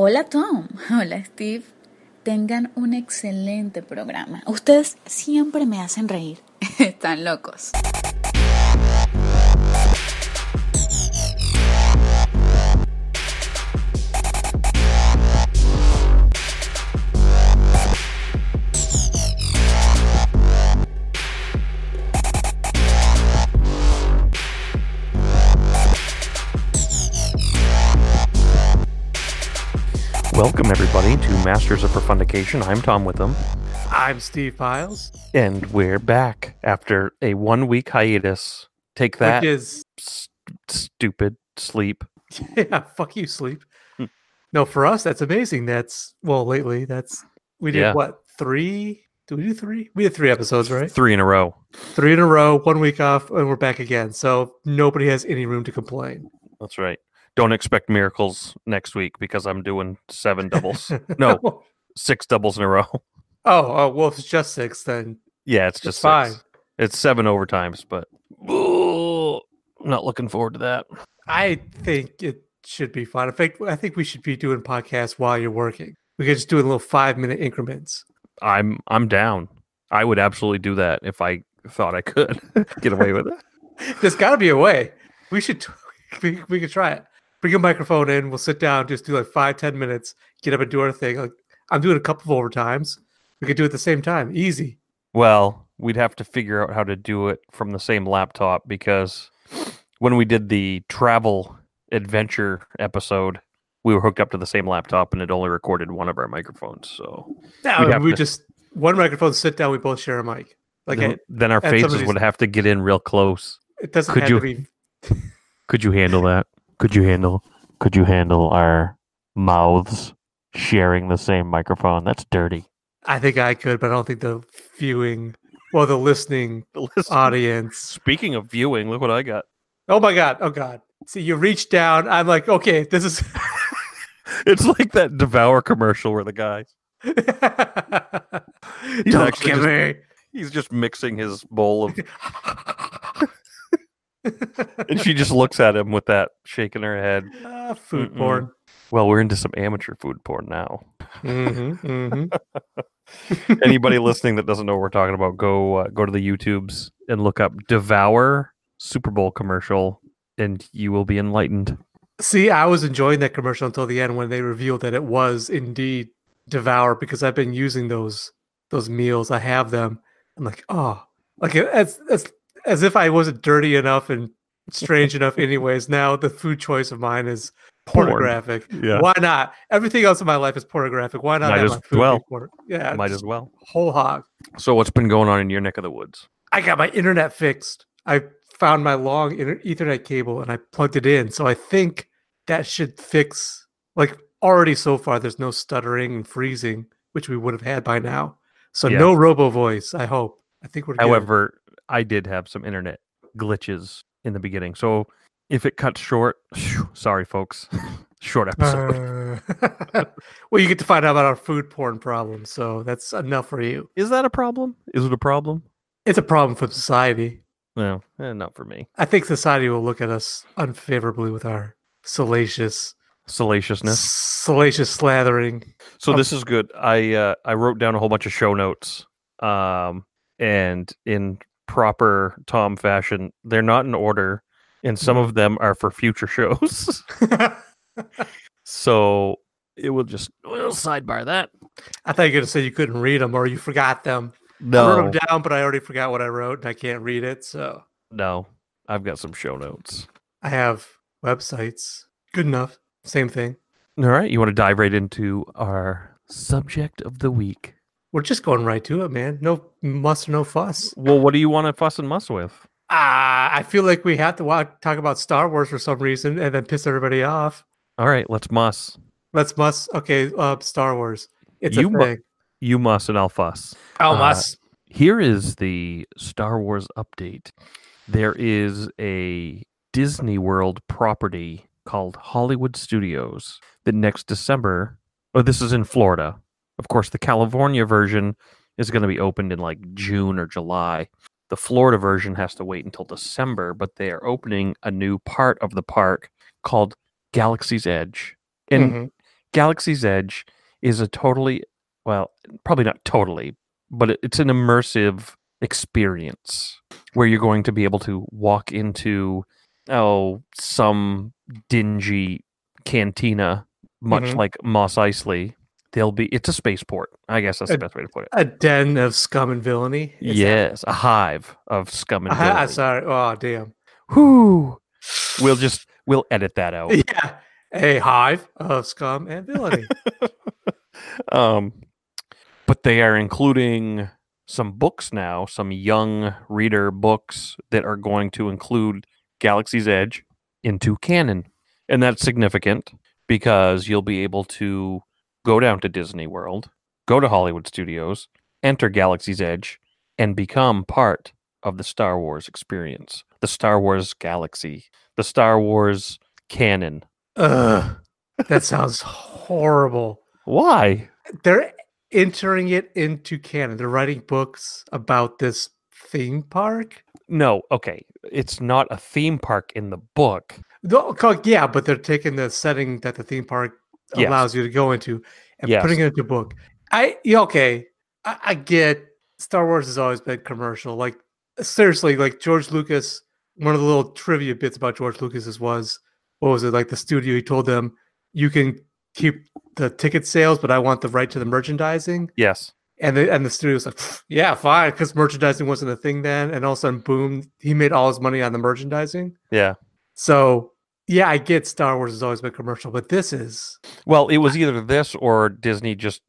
Hola Tom, hola Steve. Tengan un excelente programa. Ustedes siempre me hacen reír. Están locos. Welcome, everybody, to Masters of Profundication. I'm Tom Witham, I'm Steve Piles. and we're back after a one week hiatus. Take that, Which is st- stupid sleep. yeah, fuck you, sleep. Hmm. no, for us that's amazing. That's well, lately that's we did Yeah. what three? Did we do three? We did three episodes, right? Three in a row. Three in a row, one week off, and we're back again. So nobody has any room to complain. That's right. Don't expect miracles next week because I'm doing seven doubles. No. six doubles in a row. Oh, oh, well, if it's just six, then Yeah, it's just fine. six. It's seven overtimes, but Ooh, not looking forward to that. I think it should be fine. In fact, I think we should be doing podcasts while you're working. We could just do a little five minute increments. I'm I'm down. I would absolutely do that if I thought I could get away with it. There's got to be a way. We should. We, we could try it. Bring a microphone in. We'll sit down. Just do like five, ten minutes. Get up and do our thing. Like I'm doing a couple of overtimes. We could do it at the same time. Easy. Well, we'd have to figure out how to do it from the same laptop because when we did the travel adventure episode, we were hooked up to the same laptop and it only recorded one of our microphones. So We'd we to- just one microphone. Sit down. We both share a mic. Like then, it, then our faces would have to get in real close. it doesn't could have you- to be. Could you handle that? Could you handle could you handle our mouths sharing the same microphone? That's dirty. I think I could, but I don't think the viewing, well, the listening Listen, audience. Speaking of viewing, look what I got. Oh my god! Oh god! See, you reach down. I'm like, okay, this is. It's like that Devour commercial where the guy He's Don't actually give just- me. he's just mixing his bowl of and she just looks at him with that shaking her head. Ah, food Mm-mm. porn. Well, we're into some amateur food porn now. Mm-hmm, mm-hmm. Anybody listening that doesn't know what we're talking about, go uh, go to the YouTubes and look up "Devour Super Bowl commercial," and you will be enlightened. See, I was enjoying that commercial until the end when they revealed that it was indeed Devour because I've been using those those meals. I have them. I'm like, oh, like it- as as if I wasn't dirty enough and strange enough. Anyways, now the food choice of mine is Porn. pornographic. Yeah, Why not? Everything else in my life is pornographic. Why not Might have as my food well. porn- Yeah, might as well. whole hog. So, what's been going on in your neck of the woods? I got my internet fixed. I found my long Ethernet cable and I plugged it in. So I think that should fix. Like already so far, there's no stuttering and freezing, which we would have had by now. So Yeah. no robo voice. I hope. I think we're. However, I did have some internet glitches in the beginning. So, if it cuts short, sorry, folks. Short episode. Uh, well, you get to find out about our food porn problem, so that's enough for you. Is that a problem? Is it a problem? It's a problem for society. No, eh, not for me. I think society will look at us unfavorably with our salacious, Salaciousness. salacious slathering. So this is good. I uh, I wrote down a whole bunch of show notes, um, and in proper Tom fashion, they're not in order, and some of them are for future shows. so it will just we'll sidebar that. I thought you were going to say you couldn't read them or you forgot them. No, I wrote them down, but I already forgot what I wrote and I can't read it. So no, I've got some show notes. I have websites. Good enough. Same thing. All right, you want to dive right into our subject of the week? We're just going right to it, man. No muss no fuss. Well, what do you want to fuss and muss with? Ah, I feel like we have to wa- talk about Star Wars for some reason and then piss everybody off. All right, let's muss. Let's muss. Okay, uh, Star Wars. It's You a mu- You muss, and I'll fuss. Oh, uh, muss. Here is the Star Wars update. There is a Disney World property called Hollywood Studios that next December, oh, this is in Florida. Of course, the California version is going to be opened in like June or July. The Florida version has to wait until December, but they are opening a new part of the park called Galaxy's Edge. And Mhm. Galaxy's Edge is a totally, well, probably not totally, but it's an immersive experience where you're going to be able to walk into, oh, some dingy cantina, much Mhm. like Mos Eisley. There'll be, it's a spaceport. I guess that's A- the best way to put it. A den of scum and villainy. Is that- Yes, a hive of scum and villainy. sorry. Oh, damn. Whew. We'll just we'll edit that out. Yeah. A hive of scum and villainy. um, but they are including some books now, some young reader books that are going to include Galaxy's Edge into canon, and that's significant because you'll be able to go down to Disney World, go to Hollywood Studios, enter Galaxy's Edge, and become part of the Star Wars experience, the Star Wars galaxy, the Star Wars canon. Ugh. That sounds horrible. Why? They're entering it into canon. They're writing books about this theme park. No, okay. It's not a theme park in the book. No, yeah, but they're taking the setting that the theme park Yes. allows you to go into and Yes. putting it into book. I okay. I, I get Star Wars has always been commercial. Like seriously, like George Lucas. One of the little trivia bits about George Lucas's was what was it like the studio? He told them you can keep the ticket sales, but I want the right to the merchandising. Yes. And the and the studio was like, yeah, fine, because merchandising wasn't a thing then. And all of a sudden, boom, he made all his money on the merchandising. Yeah. So yeah, I get Star Wars has always been commercial, but this is Well, it was either this or Disney just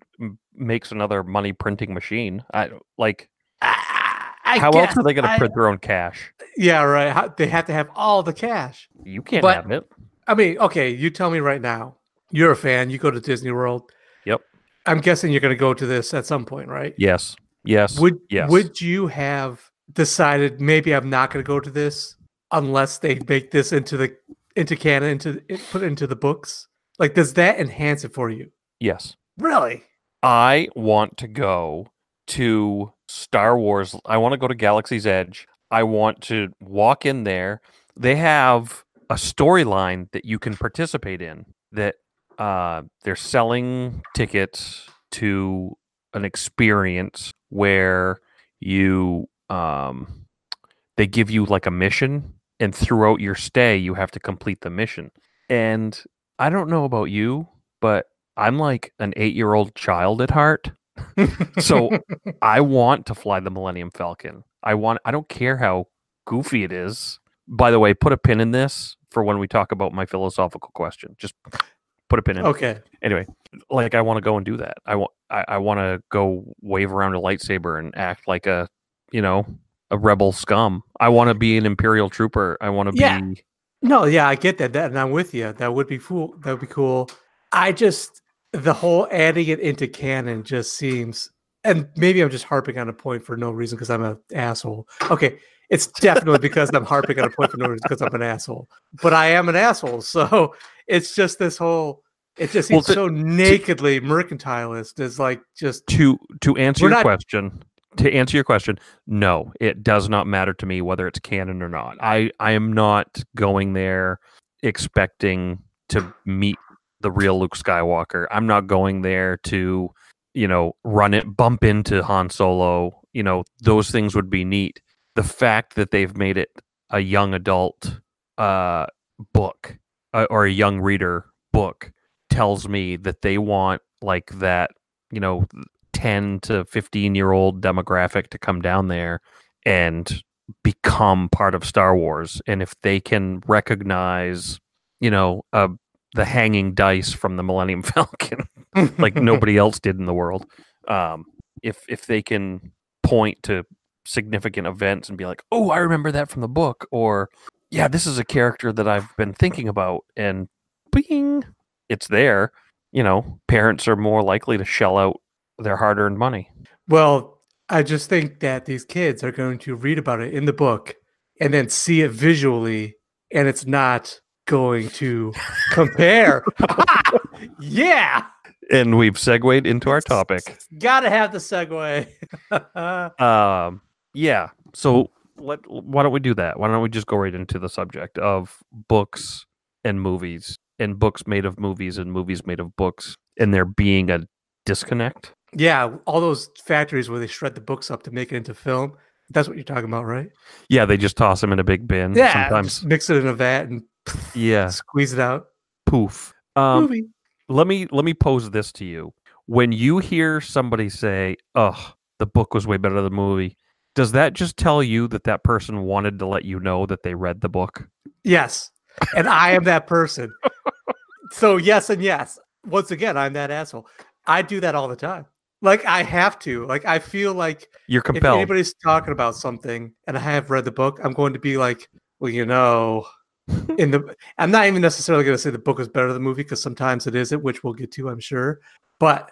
makes another money printing machine. I like I, I how guess else are they going to I- print their own cash? Yeah, right. How, they have to have all the cash. You can't But- have it. I mean, okay, you tell me right now. You're a fan. You go to Disney World. Yep. I'm guessing you're going to go to this at some point, right? Yes. Yes. Would yes. Would you have decided maybe I'm not going to go to this unless they make this into the into canon into it, put into the books? Like, does that enhance it for you? yes. Really? I want to go to Star Wars. I want to go to Galaxy's Edge. I want to walk in there. They have a storyline that you can participate in that uh, they're selling tickets to an experience where you um, they give you like a mission and throughout your stay you have to complete the mission and i don't know about you but i'm like an eight year old child at heart So- I want to fly the Millennium Falcon. I want I don't care how goofy it is. By the way, put a pin in this for when we talk about my philosophical question. Just put a pin in. it. okay. Anyway, like I want to go and do that. I want I, I want to go wave around a lightsaber and act like a, you know, a rebel scum. I want to be an imperial trooper. I want to Yeah. be No, yeah, I get that. That and I'm with you. That would be cool. That would be cool. I just the whole adding it into canon just seems, and maybe I'm just harping on a point for no reason because I'm an asshole. Okay, it's definitely because I'm harping on a point for no reason because I'm an asshole. But I am an asshole, so it's just this whole. It just Well, seems to- so nakedly mercantilist. Is like just to to answer your not- question to answer your question no it does not matter to me whether it's canon or not. I i am not going there expecting to meet the real luke skywalker. I'm not going there to you know run it bump into han solo. You know those things would be neat. The fact that they've made it a young adult uh book uh, or a young reader book tells me that they want like that you know 10 to 15 year old demographic to come down there and become part of Star Wars. And if they can recognize, you know, uh, the hanging dice from the Millennium Falcon, like nobody else did in the world, um, if if they can point to significant events and be like, "Oh, I remember that from the book," or "Yeah, this is a character that I've been thinking about," and bing, it's there. You know, parents are more likely to shell out their hard-earned money. Well, I just think that these kids are going to read about it in the book and then see it visually, and it's not going to compare. yeah, And we've segued into our topic. Gotta have the segue. Um, yeah. So let why don't we do that? Why don't we just go right into the subject of books and movies and books made of movies and movies made of books and there being a disconnect. Yeah, all those factories where they shred the books up to make it into film. That's what you're talking about, right? Yeah, they just toss them in a big bin. Yeah, sometimes. mix it in a vat and Yeah, squeeze it out. poof. Um, Movie. let me let me pose this to you. When you hear somebody say, "Oh, the book was way better than the movie," does that just tell you that that person wanted to let you know that they read the book? Yes, and I am that person. so yes and yes. Once again, I'm that asshole. I do that all the time. Like I have to. Like I feel like You're compelled. if anybody's talking about something and I have read the book, I'm going to be like, well, you know, in the I'm not even necessarily going to say the book is better than the movie because sometimes it isn't, which we'll get to, I'm sure. But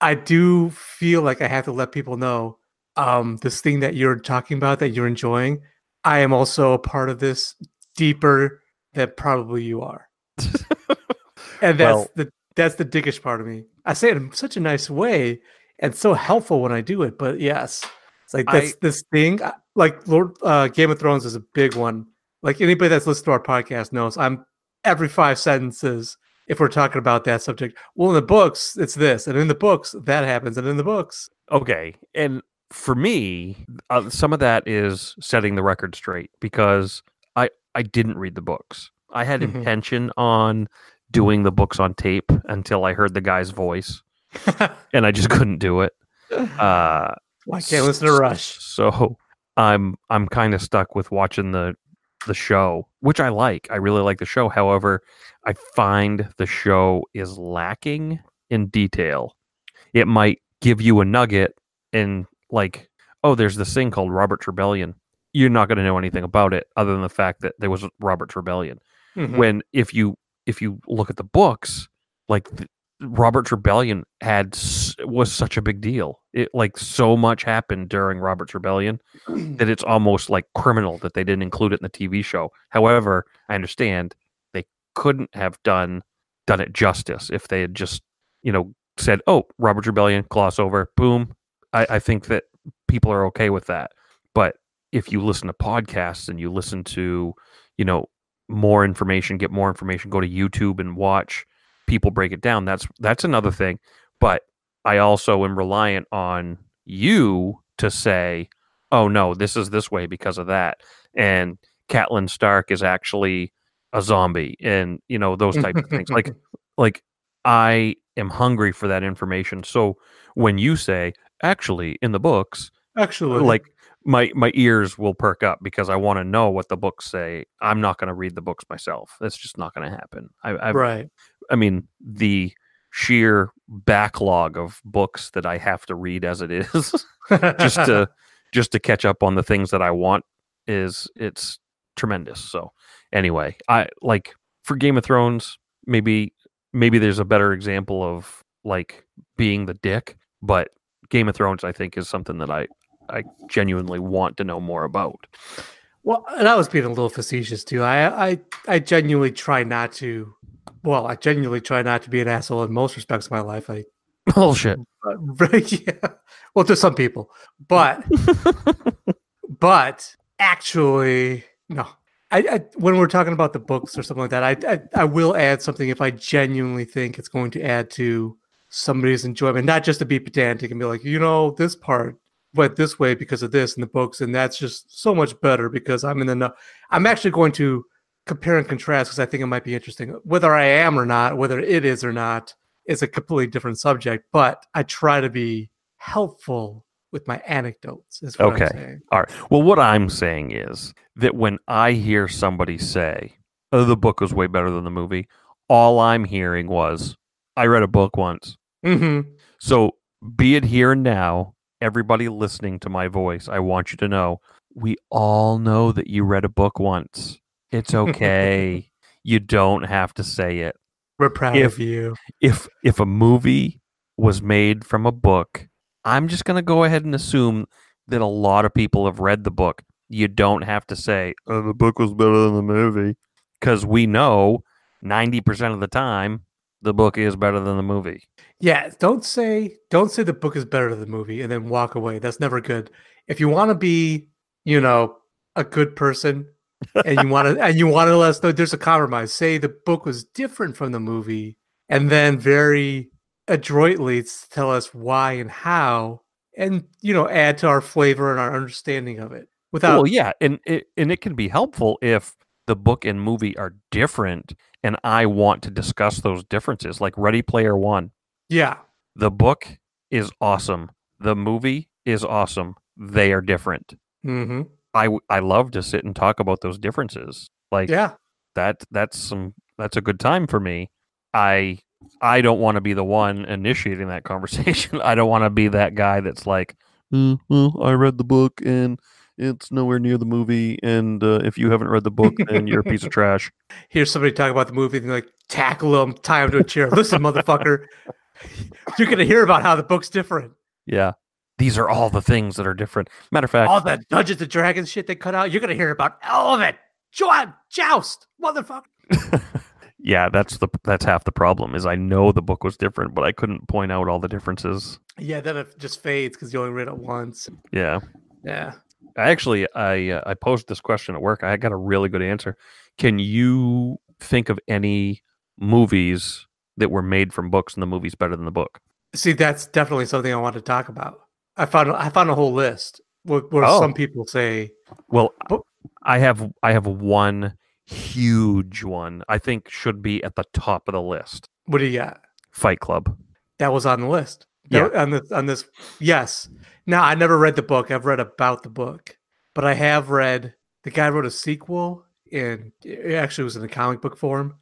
I do feel like I have to let people know um this thing that you're talking about that you're enjoying. I am also a part of this deeper than probably you are. and that's Well- the that's the dickish part of me. I say it in such a nice way and so helpful when I do it, but yes. It's like that's I- this thing like Lord uh, Game of Thrones is a big one. Like anybody that's listened to our podcast knows I'm every five sentences if we're talking about that subject. Well, in the books, it's this, and in the books, that happens, and in the books, okay and for me uh, some of that is setting the record straight because i i didn't read the books i had Mhm. intention on doing the books on tape until i heard the guy's voice and i just couldn't do it. Uh Well, I can't listen to Rush. so i'm i'm kind of stuck with watching the the show which i like. I really like the show. However i find the show is lacking in detail. It might give you a nugget and like oh there's this thing called robert rebellion you're not going to know anything about it other than the fact that there was robert rebellion Mhm. when if you if you look at the books like th- robert's rebellion had was such a big deal. It like so much happened during robert's rebellion that it's almost like criminal that they didn't include it in the tv show. However i understand they couldn't have done done it justice if they had just you know said oh robert's rebellion gloss over. Boom. I, I think that people are okay with that. But if you listen to podcasts and you listen to you know more information get more information go to youtube and watch people break it down. That's that's another thing. But i also am reliant on you to say oh no this is this way because of that. And Catelyn Stark is actually a zombie and you know those type of things. Like like I am hungry for that information. So when you say actually in the books Actually, like my my ears will perk up because I want to know what the books say. I'm not going to read the books myself. That's just not going to happen. I I've, right. I mean the sheer backlog of books that I have to read as it is just to just to catch up on the things that I want is it's tremendous. So anyway, I like for Game of Thrones, maybe maybe there's a better example of like being the dick, but Game of Thrones I think is something that I I genuinely want to know more about. Well, and I was being a little facetious too. I, I, I genuinely try not to. Well, I genuinely try not to be an asshole in most respects of my life. I, Bullshit. uh, yeah. Well, to some people, but, but actually, no. I, I when we're talking about the books or something like that, I, I, I will add something if I genuinely think it's going to add to somebody's enjoyment, not just to be pedantic and be like, you know, this part went this way because of this in the books, and that's just so much better because I'm in the. I'm actually going to compare and contrast because I think it might be interesting. Whether I am or not, whether it is or not, is a completely different subject. But I try to be helpful with my anecdotes. Is what Okay. I'm saying. All right. Well, what I'm saying is that when I hear somebody say, "Oh, the book was way better than the movie," all I'm hearing was, "I read a book once." Mm-hmm. So, be it here and now, everybody listening to my voice, I want you to know we all know that you read a book once. It's okay. you don't have to say it. We're proud If- of you. If if a movie was made from a book, I'm just going to go ahead and assume that a lot of people have read the book. You don't have to say, "Oh, the book was better than the movie," cuz we know 90% of the time the book is better than the movie. Yeah, don't say don't say the book is better than the movie and then walk away. That's never good. If you want to be, you know, a good person, and you want to and you want to let us know there's a compromise. Say the book was different from the movie, and then very adroitly tell us why and how, and you know add to our flavor and our understanding of it without. Well, yeah, and it, and it can be helpful if the book and movie are different, and I want to discuss those differences. Like Ready Player One, yeah, the book is awesome. The movie is awesome. They are different. mm-hmm. I I love to sit and talk about those differences. Like yeah, that that's some that's a good time for me. I I don't want to be the one initiating that conversation. I don't want to be that guy that's like, "Uh, well, I read the book and it's nowhere near the movie. And uh, if you haven't read the book, then you're a piece of trash. hear somebody talk about the movie and like tackle him, tie him to a chair. Listen, motherfucker, you're gonna hear about how the book's different. Yeah, these are all the things that are different. Matter of fact, All that Dungeons and Dragons shit they cut out, you're gonna hear about all of it. Jo- joust, motherfucker. yeah, that's the that's half the problem. Is I know the book was different, but I couldn't point out all the differences. Yeah, then it just fades because you only read it once. Yeah. Yeah. Actually I uh, I posed this question at work. I got a really good answer. Can you think of any movies that were made from books and the movie's better than the book? See, that's definitely something I want to talk about. I found I found a whole list where, where Oh. some people say, Well, But- I have I have one huge one. I think should be at the top of the list. "What do you got?" Fight Club. That was on the list. That- On this, on this, yes. Now I never read the book. I've read about the book, but I have read. The guy wrote a sequel, and it actually was in a comic book form.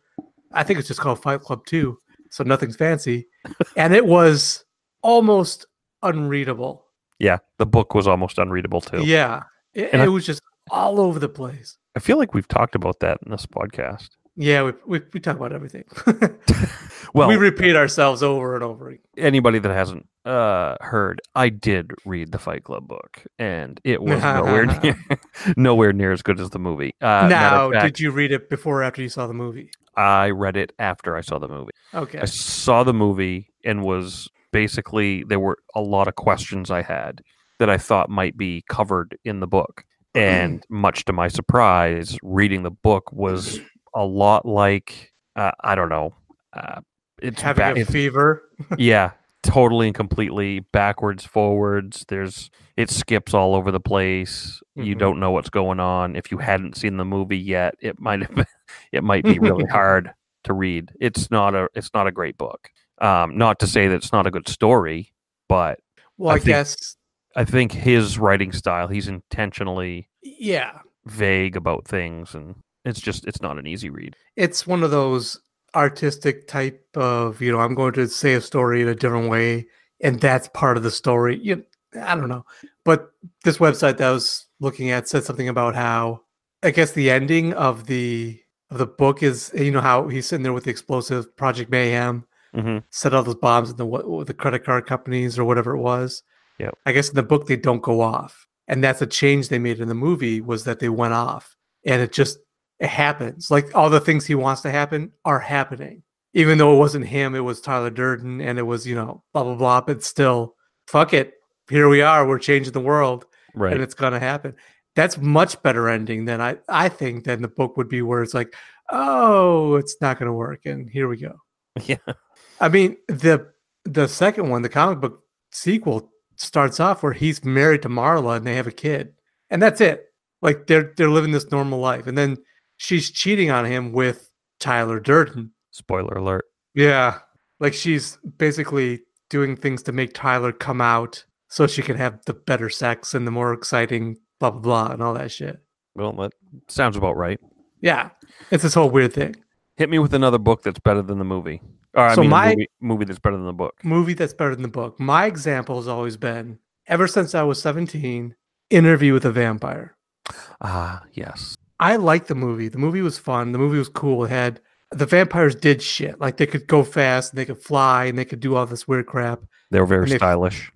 I think it's just called Fight Club Two, so nothing's fancy, and it was almost unreadable. Yeah, the book was almost unreadable too. Yeah, it, And I- it was just all over the place. I feel like we've talked about that in this podcast. Yeah, we we, we talk about everything. Well, we repeat ourselves over and over. again. anybody that hasn't uh, heard, I did read the Fight Club book, and it was nowhere near nowhere near as good as the movie. Uh, now, fact, did you read it before or after you saw the movie? I read it after I saw the movie. Okay. I saw the movie and was basically there were a lot of questions I had that I thought might be covered in the book. And much to my surprise, reading the book was a lot like uh, I don't know. Uh, it's Having ba- a fever. yeah, totally and completely backwards, forwards. There's it skips all over the place. You Mhm. don't know what's going on. If you hadn't seen the movie yet, it might have been, it might be really hard to read. It's not a it's not a great book. Um, not to say that it's not a good story, but Well, I I, think- guess, I think his writing style, he's intentionally yeah. vague about things, and it's just it's not an easy read. It's one of those artistic type of, you know, I'm going to say a story in a different way, and that's part of the story. You, I don't know. But this website that I was looking at said something about how, I guess, the ending of the of the book is, you know, how he's sitting there with the explosive Project Mayhem. hmm set all those bombs in the the credit card companies or whatever it was. Yeah, I guess in the book they don't go off, and that's a change they made in the movie was that they went off, and it just it happens. Like all the things he wants to happen are happening, even though it wasn't him. It was Tyler Durden, and it was you know blah blah blah. But still, fuck it. Here we are. We're changing the world, Right. and it's gonna happen. That's much better ending than I I think than the book would be, where it's like, oh, it's not gonna work, and here we go. yeah. I mean, the the second one, the comic book sequel, starts off where he's married to Marla and they have a kid, and that's it. Like they're they're living this normal life, and then she's cheating on him with Tyler Durden. Spoiler alert. Yeah, like she's basically doing things to make Tyler come out so she can have the better sex and the more exciting blah blah blah and all that shit. Well, that sounds about right. Yeah, it's this whole weird thing. Hit me with another book that's better than the movie. Or I So mean, my- movie, movie that's better than the book. movie that's better than the book. My example has always been ever since I was 17, Interview with a Vampire. Ah, yes. I liked the movie. The movie was fun. The movie was cool. It had the vampires did shit. Like they could go fast and they could fly and they could do all this weird crap. They were very they- stylish.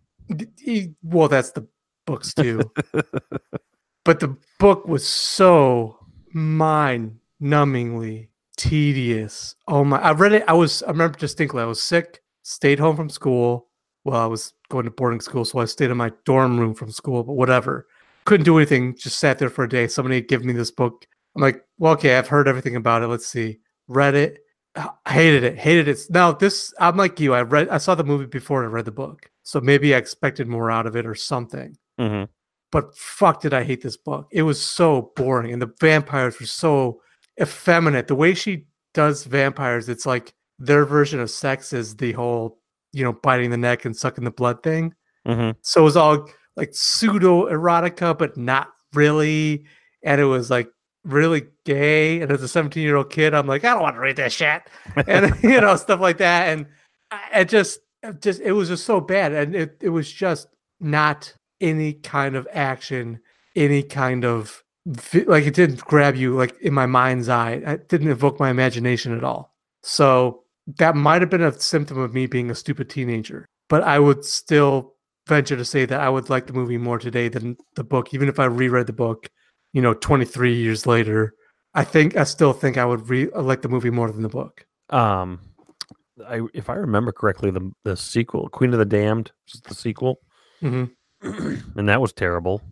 Well, that's the books too. but the book was so mind numbingly tedious. Oh my! I read it. I was. I remember distinctly. I was sick. Stayed home from school. Well, I was going to boarding school, so I stayed in my dorm room from school. But whatever. Couldn't do anything. Just sat there for a day. Somebody had given me this book I'm like, well, okay, I've heard everything about it. Let's see. Read it. I hated it. Hated it. Now this, I'm like you. I read, I saw the movie before I read the book, so maybe I expected more out of it or something. hmm But fuck, did I hate this book? It was so boring, and the vampires were so effeminate. The way she does vampires, it's like their version of sex is the whole, you know, biting the neck and sucking the blood thing. hmm So it was all like pseudo erotica, but not really. And it was like really gay. And as a 17 year old kid, I'm like, I don't want to read this shit. And, you know, stuff like that. And it just, it just, it was just so bad. And it, it was just not any kind of action, any kind of, like, it didn't grab you like in my mind's eye. It didn't evoke my imagination at all. So that might have been a symptom of me being a stupid teenager. But I would still venture to say that I would like the movie more today than the book, even if I reread the book, you know, 23 years later. I think I still think I would re- like the movie more than the book. Um, I if I remember correctly, the the sequel, Queen of the Damned, was the sequel, hmm and that was terrible.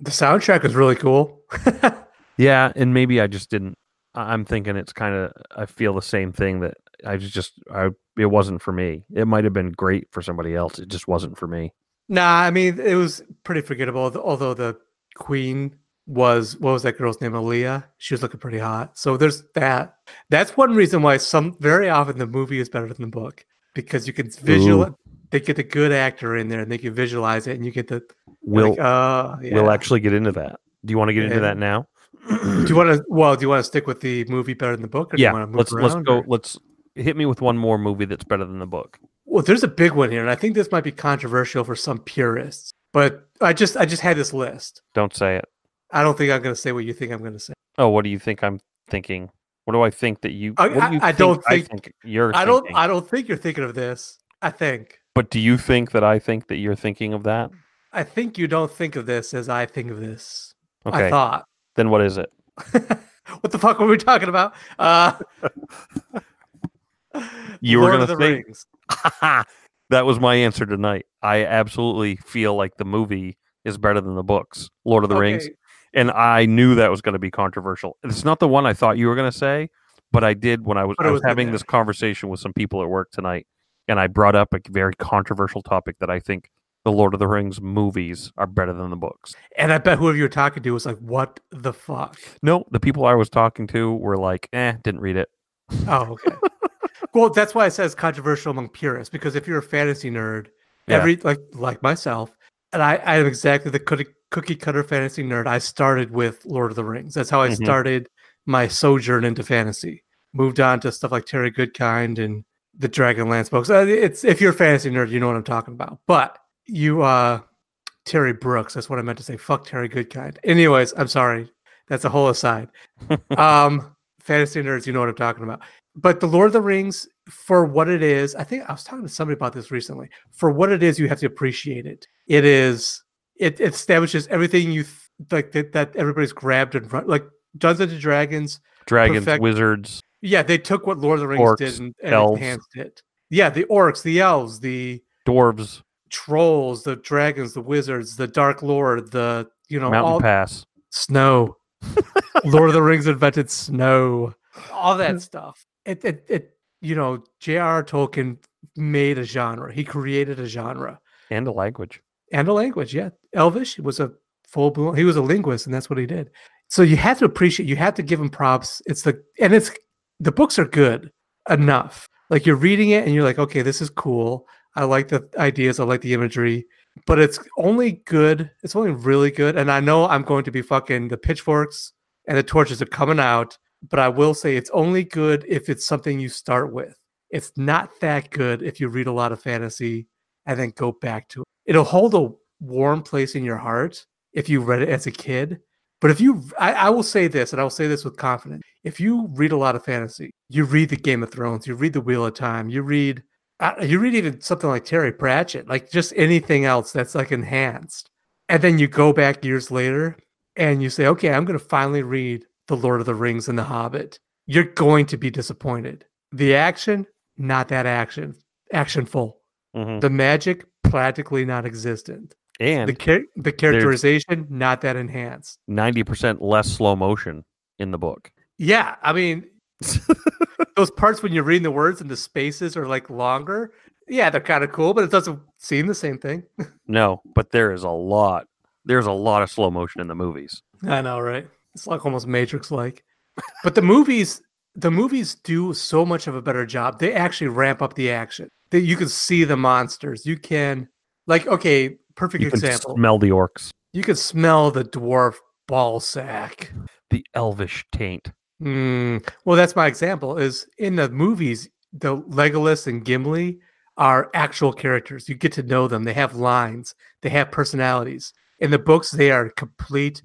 The soundtrack was really cool. Yeah, and maybe I just didn't. I'm thinking it's kind of. I feel the same thing that I just. I it wasn't for me. It might have been great for somebody else. It just wasn't for me. nah, I mean, it was pretty forgettable. although- the queen was what was that girl's name? Aaliyah. She was looking pretty hot. So there's that. That's one reason why some very often the movie is better than the book because you can visual. They get the good actor in there and they can visualize it, and you get the We'll like, uh, yeah. we'll actually get into that. Do you want to get into Yeah. that now? Do you want to? Well, do you want to stick with the movie better than the book? Or do yeah, you want to move let's let's go. or- Let's hit me with one more movie that's better than the book. Well, there's a big one here, and I think this might be controversial for some purists. But I just I just had this list. Don't say it. I don't think I'm going to say what you think I'm going to say. Oh, what do you think I'm thinking? What do I think that you? I- what do I- you I don't I think- think you're. I don't thinking? I don't think you're thinking of this. I think But do you think that I think that you're thinking of that? I think you don't think of this as I think of this. Okay, I thought. then what is it? what the fuck were we talking about? Uh, You were Lord gonna of the say- Rings. that was my answer tonight. I absolutely feel like the movie is better than the books, Lord of the Rings, and I knew that was going to be controversial. It's not the one I thought you were going to say, but I did when I was, I was having this conversation with some people at work tonight, and I brought up a very controversial topic that I think the Lord of the Rings movies are better than the books. And I bet whoever you were talking to was like, "What the fuck?" No, the people I was talking to were like, "Eh, didn't read it." Oh, okay. well, that's why it says controversial among purists because if you're a fantasy nerd, Yeah. every like like myself, and I, I am exactly the cookie, cookie cutter fantasy nerd. I started with Lord of the Rings. That's how I Mhm. started my sojourn into fantasy. Moved on to stuff like Terry Goodkind and the Dragonlance books. Uh, It's if you're a fantasy nerd, you know what I'm talking about. But you, uh, Terry Brooks. That's what I meant to say. Fuck Terry Goodkind. Anyways, I'm sorry. That's a whole aside um fantasy nerds you know what i'm talking about but the lord of the rings for what it is i think i was talking to somebody about this recently for what it is you have to appreciate it it is it, it establishes everything you th- like that, that everybody's grabbed and run like dungeons and dragons Dragons, Perfect- wizards, yeah they took what lord of the rings Orcs, did and, and elves. enhanced it yeah the orcs the elves the dwarves, trolls the dragons the wizards the dark lord the you know Mountain all Pass. snow. Lord of the Rings invented snow. All that stuff. It, it, it you know, J.R.R. Tolkien made a genre. He created a genre and a language. and a language. Yeah, Elvish was a full blown. He was a linguist, and that's what he did. So you have to appreciate. You have to give him props. It's the and it's the books are good enough. Like you're reading it and you're like, okay, this is cool. I like the ideas. I like the imagery. But it's only good. It's only really good. And I know I'm going to be fucking the pitchforks and the torches are coming out. But I will say it's only good if it's something you start with. It's not that good if you read a lot of fantasy and then go back to it. It'll hold a warm place in your heart if you read it as a kid. But if you, I, I will say this, and I will say this with confidence: if you read a lot of fantasy, you read the Game of Thrones, you read the Wheel of Time, you read, uh, you read even something like Terry Pratchett, like just anything else that's like enhanced, and then you go back years later and you say, okay, I'm going to finally read the Lord of the Rings and the Hobbit. You're going to be disappointed. The action, not that action, actionful. Mhm. The magic, practically non-existent. And The char- the characterization, not that enhanced. ninety percent less slow motion. in the book. Yeah, I mean, those parts when you're reading the words and the spaces are like longer. Yeah, they're kind of cool, but it doesn't seem the same thing. No, but there is a lot. There's a lot of slow motion in the movies. I know, right? It's like almost Matrix like. But the movies, the movies do so much of a better job. They actually ramp up the action. That you can see the monsters. You can, like, okay, perfect You can example. smell the orcs, you can smell the dwarf ball sack. the elvish taint. Mm, well, that's my example. Is in the movies, the Legolas and Gimli are actual characters. You get to know them. They have lines. They have personalities. In the books, they are complete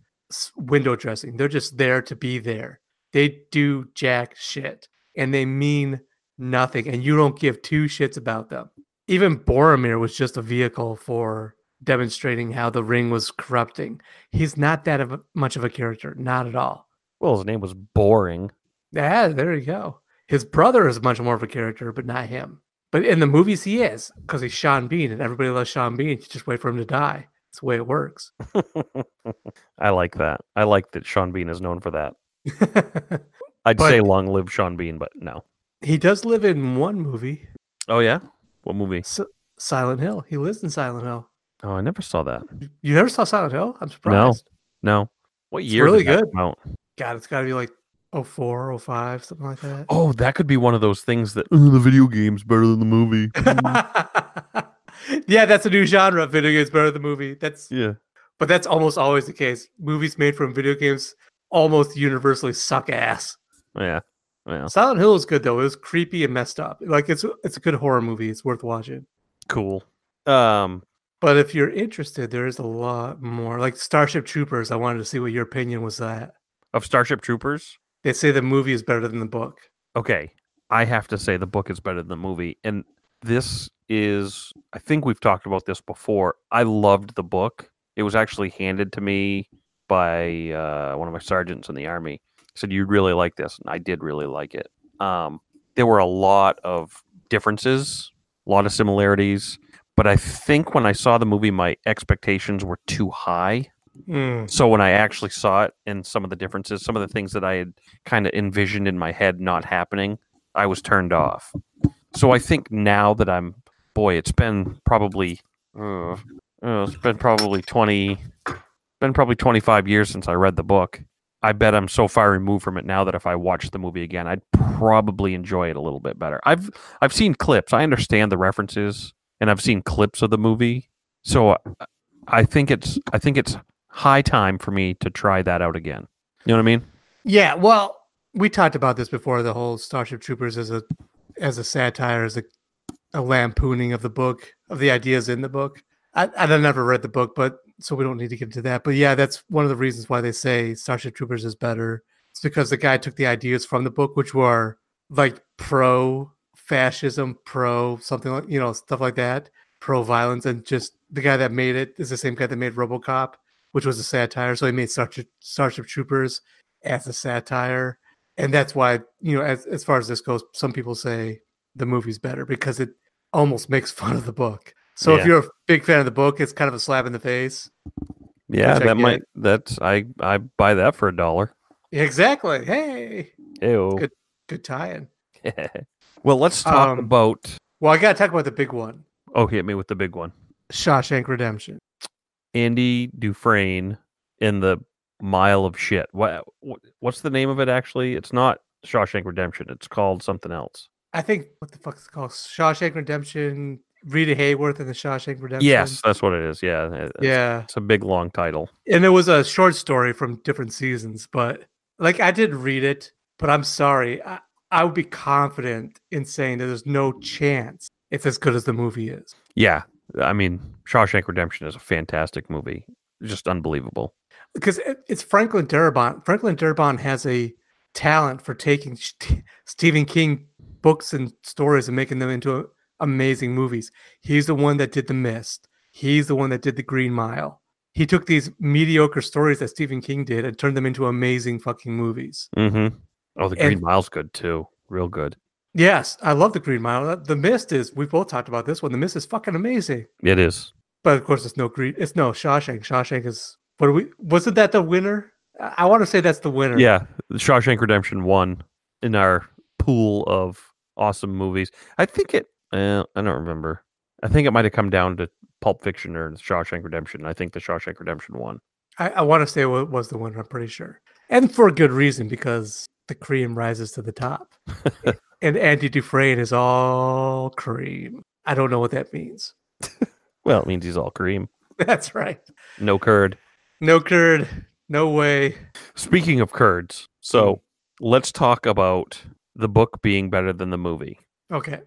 window dressing. They're just there to be there. They do jack shit, and they mean nothing. And you don't give two shits about them. Even Boromir was just a vehicle for demonstrating how the ring was corrupting. He's not that of a, much of a character, not at all. Well, his name was boring. Yeah, there you go. His brother is much more of a character, but not him. But in the movies, he is because he's Sean Bean, and everybody loves Sean Bean. You just wait for him to die. It's the way it works. I like that. I like that Sean Bean is known for that. I'd But- say long live Sean Bean, but no. he does live in one movie, Oh yeah, what movie? S- Silent Hill. He lives in Silent Hill. Oh, I never saw that. You never saw Silent Hill? I'm surprised. No. No. What It's year? really that good. come out? God, it's got to be like 04, 05, something like that. Oh, that could be one of those things that "Oh, the video game's better than the movie. yeah, that's a new genre. Video games better than the movie. That's yeah. but that's almost always the case. Movies made from video games almost universally suck ass. Yeah. Yeah. Silent Hill is good though. It was creepy and messed up. Like it's it's a good horror movie. It's worth watching. Cool. Um. But if you're interested, there is a lot more. Like Starship Troopers, I wanted to see what your opinion was that. Of Starship Troopers. They say the movie is better than the book. Okay. I have to say the book is better than the movie, and this is. I think we've talked about this before. I loved the book. It was actually handed to me by uh, one of my sergeants in the army. He said you'd really like this, and I did really like it. Um, there were a lot of differences, a lot of similarities, but I think when I saw the movie, my expectations were too high. Mm. So when I actually saw it and some of the differences, some of the things that I had kind of envisioned in my head not happening, I was turned off. So I think now that I'm, boy, it's been probably, uh, uh, it's been probably twenty, been probably twenty five years since I read the book. I bet I'm so far removed from it now that if I watched the movie again, I'd probably enjoy it a little bit better. I've I've seen clips. I understand the references, and I've seen clips of the movie. So I- I think it's I think it's high time for me to try that out again. You know what I mean? Yeah, well, we talked about this before. The whole Starship Troopers as a as a satire, as a, a lampooning of the book, of the ideas in the book. I, I've never read the book, but so we don't need to get into that. But yeah, that's one of the reasons why they say Starship Troopers is better. It's because the guy took the ideas from the book, which were like pro fascism, pro something like you know stuff like that, pro violence, and just the guy that made it is the same guy that made RoboCop, which was a satire. So he made Starship, Starship Troopers as a satire, and that's why you know as as far as this goes, some people say the movie's better because it almost makes fun of the book. So if you're a big fan of the book, it's kind of a slap in the face. Yeah, that might that's I I buy that for a dollar. Exactly. Hey, Ew. Good. good tie-in. well, let's talk Um, about. Well, I gotta talk about the big one, Oh, hit me with the big one. Shawshank Redemption. Andy Dufresne in the mile of shit. What what's the name of it actually? It's not Shawshank Redemption. It's called something else. I think what the fuck is it called? Shawshank Redemption. Rita Hayworth and the Shawshank Redemption. Yes, that's what it is. Yeah, it's, Yeah. it's a big long title. and it was a short story from different seasons but like i did read it but i'm sorry I, I would be confident in saying that there's no chance it's as good as the movie is Yeah, I mean Shawshank Redemption is a fantastic movie. Just unbelievable. because it, it's franklin darabont franklin darabont has a talent for taking St- stephen king books and stories and making them into amazing movies he's the one that did the mist he's the one that did the green mile he took these mediocre stories that stephen king did and turned them into amazing fucking movies Mm-hmm. Oh, the And- Green Mile's good too. Real good. Yes, I love the Green Mile. The Mist is. We've both talked about this one. The Mist is fucking amazing. It is. But of course, it's no Green. It's no Shawshank. Shawshank is. What are we? Wasn't that the winner I want to say that's the winner. Yeah, Shawshank Redemption won in our pool of awesome movies. I think it. Uh, I don't remember. I think it might have come down to Pulp Fiction or Shawshank Redemption. I think The Shawshank Redemption won. I, I want to say it was the winner. I'm pretty sure, and for good reason because the cream rises to the top, and Andy Dufresne is all cream. I don't know what that means. Well, it means he's all cream, That's right. no curd. No curd. No way. Speaking of curds, so let's talk about the book being better than the movie Okay.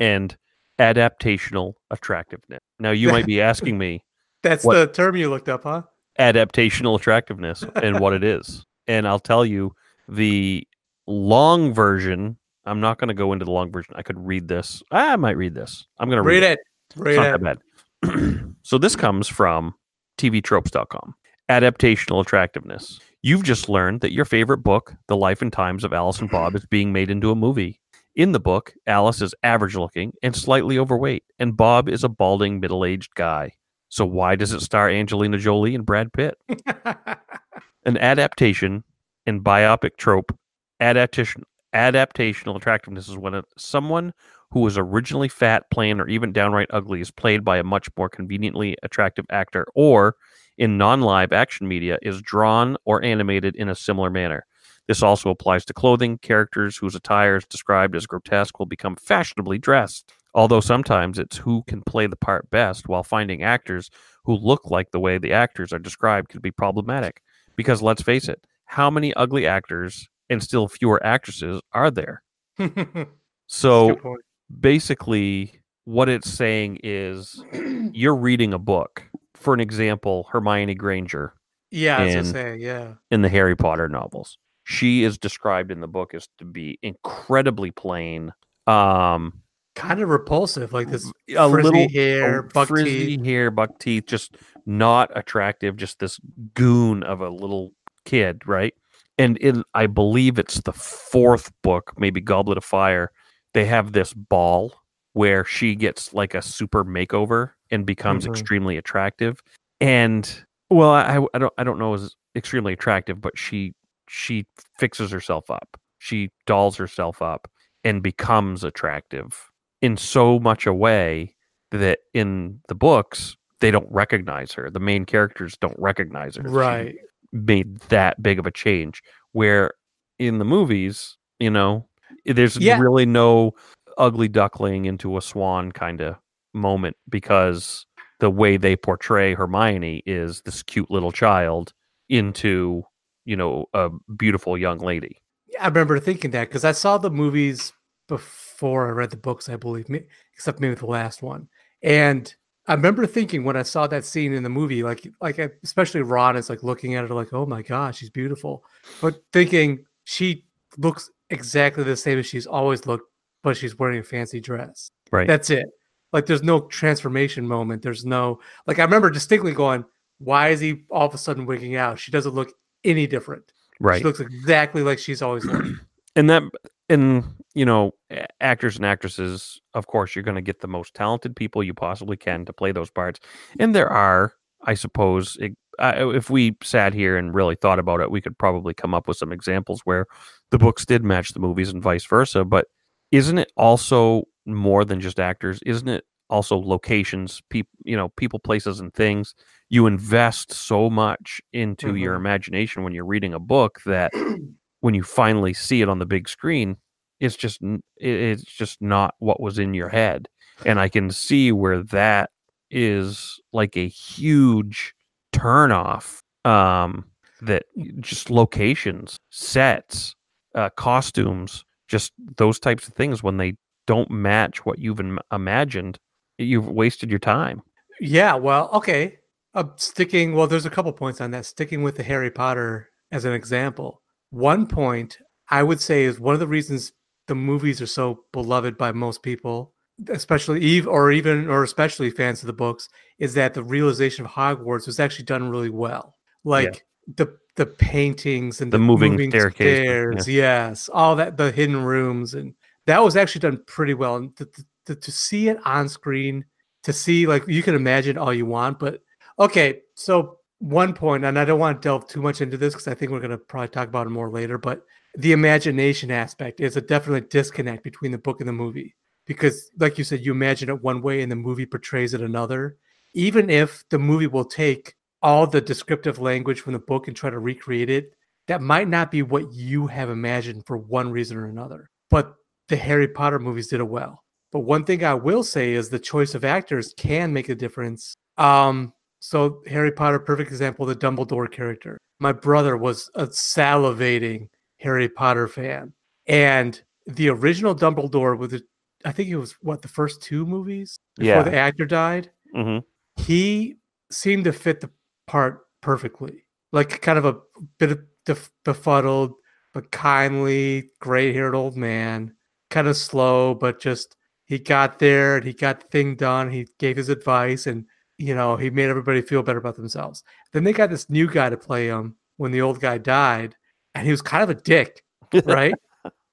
and adaptational attractiveness. Now, you might be asking me That's What- the term you looked up, huh? adaptational attractiveness and what it is. And I'll tell you the long version. I'm not going to go into the long version. I could read this. Ah, I might read this. I'm going to read, Read it. it. It's Read not it. that bad. so this comes from tvtropes.com. Adaptational attractiveness. You've just learned that your favorite book, The Life and Times of Alice and mm-hmm. Bob, is being made into a movie. In the book, Alice is average looking and slightly overweight, and Bob is a balding middle aged guy. So why does it star Angelina Jolie and Brad Pitt? An adaptation and biopic trope adaptation adaptational attractiveness is when a, someone who was originally fat, plain, or even downright ugly is played by a much more conveniently attractive actor, or in non-live action media is drawn or animated in a similar manner. This also applies to clothing. Characters whose attire is described as grotesque will become fashionably dressed. Although sometimes it's who can play the part best, while finding actors who look like the way the actors are described can be problematic. Because let's face it, how many ugly actors and still fewer actresses are there? So basically, what it's saying is you're reading a book. For an example, Hermione Granger yeah, I was gonna say, yeah. in the Harry Potter novels. She is described in the book as to be incredibly plain, um, Kind of repulsive, like this a frizzy little hair, buck frizzy teeth. hair, buck teeth, just not attractive. Just this goon of a little kid, right? And in, I believe it's the fourth book, maybe Goblet of Fire. They have this ball where she gets like a super makeover and becomes Mhm. extremely attractive. And well, I, I don't I don't know is extremely attractive, but she she fixes herself up. She dolls herself up and becomes attractive in so much a way that in the books they don't recognize her. The main characters don't recognize her. She Right. made that big of a change. Where in the movies, you know, there's Yeah. really no ugly duckling into a swan kind of moment because the way they portray Hermione is this cute little child into, you know, a beautiful young lady. I remember thinking that because I saw the movies before I read the books, I believe, may- except maybe the last one. And I remember thinking when I saw that scene in the movie, like, like especially Ron is like looking at her like, "Oh my gosh, she's beautiful," but thinking she looks exactly the same as she's always looked, but she's wearing a fancy dress. Right. That's it. Like, there's no transformation moment. There's no like. I remember distinctly going, "Why is he all of a sudden wigging out? She doesn't look any different. right. She looks exactly like she's always looked." and that and you know actors and actresses of course you're going to get the most talented people you possibly can to play those parts and there are i suppose it, uh, if we sat here and really thought about it we could probably come up with some examples where the books did match the movies and vice versa but isn't it also more than just actors isn't it also locations people you know people places and things you invest so much into your Mhm. imagination when you're reading a book that when you finally see it on the big screen, it's just it's just not what was in your head, and I can see where that is like a huge turnoff. Um, that just locations, sets, uh, costumes, just those types of things when they don't match what you've im- imagined, you've wasted your time. Yeah, well, okay. Uh, sticking, well, there's a couple points on that. Sticking with the Harry Potter as an example, one point I would say is one of the reasons the movies are so beloved by most people, especially Eve or even or especially fans of the books, is that the realization of Hogwarts was actually done really well. Like the the paintings and The moving staircase, yeah. stairs, yes, all that the hidden rooms, and that was actually done pretty well. And to, to, to see it on screen to see like you can imagine all you want but okay so one point, and I don't want to delve too much into this because I think we're going to probably talk about it more later, but the imagination aspect is a definite disconnect between the book and the movie. Because, like you said, you imagine it one way and the movie portrays it another. Even if the movie will take all the descriptive language from the book and try to recreate it, that might not be what you have imagined for one reason or another. But the Harry Potter movies did it well. But one thing I will say is the choice of actors can make a difference. Um, so Harry Potter, perfect example, the Dumbledore character. My brother was a salivating Harry Potter fan, and the original Dumbledore with the, I think it was what the first two movies before Yeah. the actor died. hmm He seemed to fit the part perfectly, like kind of a bit of def- befuddled but kindly, gray-haired old man, kind of slow, but just he got there and he got the thing done. He gave his advice and you know he made everybody feel better about themselves. Then they got this new guy to play him when the old guy died, and he was kind of a dick, right?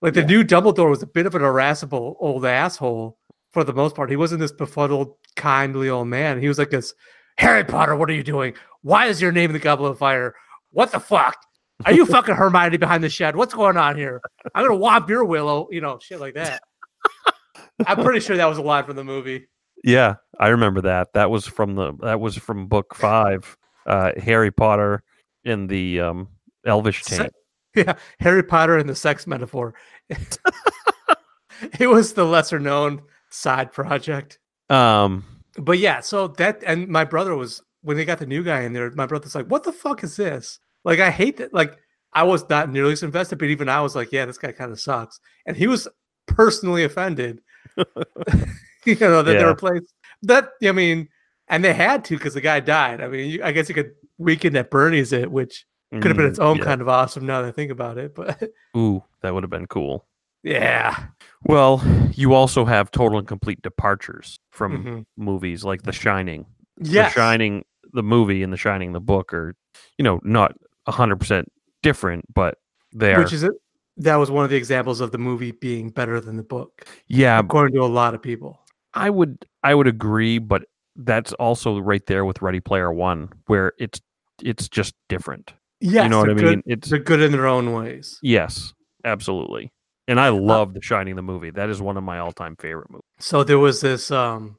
like the new Dumbledore was a bit of an irascible old asshole for the most part. He wasn't this befuddled, kindly old man. He was like this Harry Potter, what are you doing? Why is your name in the Goblet of Fire? What the fuck? Are you fucking Hermione behind the shed? What's going on here? I'm gonna whomp your willow, you know, shit like that. I'm pretty sure that was a line from the movie. Yeah, I remember that. That was from the that was from book five, uh, Harry Potter in the um, Elvish Se- Yeah, Harry Potter and the sex metaphor. it was the lesser known side project. Um, But yeah, so that and my brother was when they got the new guy in there, my brother's like, What the fuck is this? Like I hate that like I was not nearly as invested, but even I was like, Yeah, this guy kind of sucks. And he was personally offended. you know, that they Yeah. replaced that I mean, and they had to because the guy died. I mean, you, I guess you could Weekend at Bernie's it, which could have been mm, its own yeah. kind of awesome now that I think about it. But Ooh, that would have been cool. yeah. Well, you also have total and complete departures from Mhm. movies like The Shining. Yes. The Shining, the movie, and The Shining, the book are, you know, not hundred percent different, but they are. Which is it? That was one of the examples of the movie being better than the book, yeah, according to a lot of people. I would I would agree, but that's also right there with Ready Player One, where it's it's just different. Yes, you know what I mean? Good, It's they're good in their own ways. yes, absolutely. And I love The Shining, the movie. That is one of my all-time favorite movies. So there was this um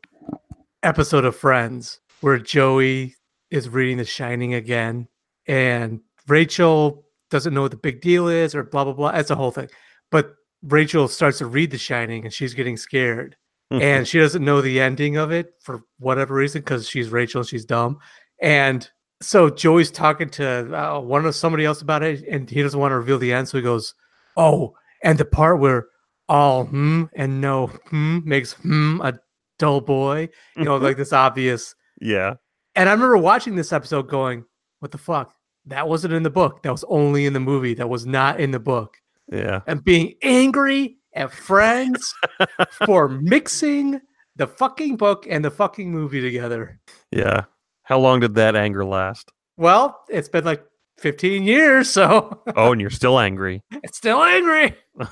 episode of Friends where Joey is reading The Shining again, and Rachel doesn't know what the big deal is, or blah blah blah. That's a whole thing. But Rachel starts to read The Shining, and she's getting scared, and she doesn't know the ending of it for whatever reason because she's Rachel, and she's dumb, and so Joey's talking to uh, one of somebody else about it, and he doesn't want to reveal the end, so he goes, "Oh, and the part where all hmm and no hmm makes hmm a dull boy, you know, like this obvious." yeah, And I remember watching this episode, going, "What the fuck? That wasn't in the book. That was only in the movie. That was not in the book." yeah. And being angry at friends for mixing the fucking book and the fucking movie together. Yeah. How long did that anger last? Well, it's been like 15 years, so Oh, and you're still angry. it's still angry.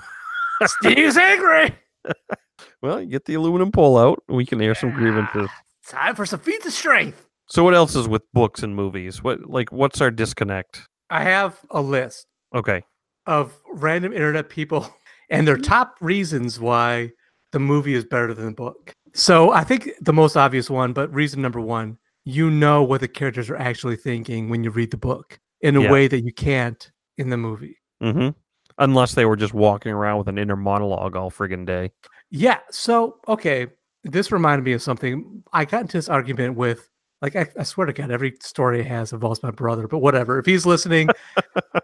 Steve's angry. Well, you get the aluminum pole out. We can air some grievances. Time for some feats of strength. So, what else is with books and movies? What like what's our disconnect? I have a list Okay. of random internet people and their top reasons why the movie is better than the book. So I think the most obvious one, but reason number one, you know what the characters are actually thinking when you read the book in a Yeah. way that you can't in the movie. Mm-hmm. Unless they were just walking around with an inner monologue all friggin' day. Yeah. So, okay. This reminded me of something. I got into this argument with, like, I, I swear to God, every story has involves my brother, but whatever. If he's listening,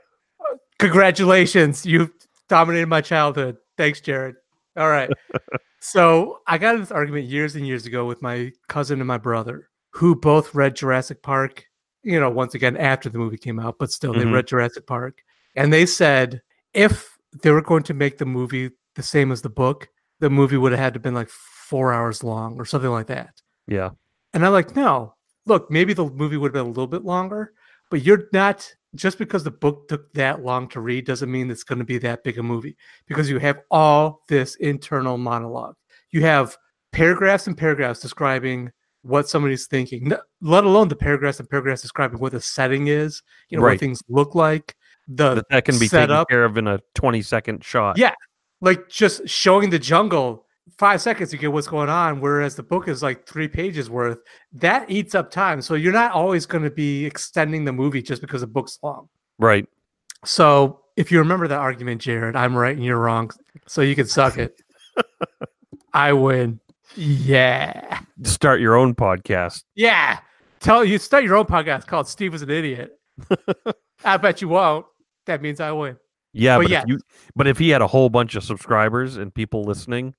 congratulations. You've dominated my childhood. Thanks, Jared. All right. so, I got this argument years and years ago with my cousin and my brother, who both read Jurassic Park, you know, once again after the movie came out, but still they Mhm. read Jurassic Park. And they said if they were going to make the movie the same as the book, the movie would have had to been like four hours long or something like that. Yeah. And I'm like, no, look, maybe the movie would have been a little bit longer, but you're not just because the book took that long to read doesn't mean it's going to be that big a movie because you have all this internal monologue. You have paragraphs and paragraphs describing what somebody's thinking, let alone the paragraphs and paragraphs describing what the setting is, you know, what things look like, the That, that can be set taken up. care of in a 20 second shot. Yeah. like just showing the jungle five seconds to get what's going on whereas the book is like three pages worth that eats up time. So you're not always going to be extending the movie just because the book's long. Right. so if you remember that argument jared i'm right and you're wrong so you can suck it i win yeah. Start your own podcast. yeah. Tell you start your own podcast called steve is an idiot. I bet you won't. That means i win. Yeah, But but, yes. if you, but if he had a whole bunch of subscribers and people listening,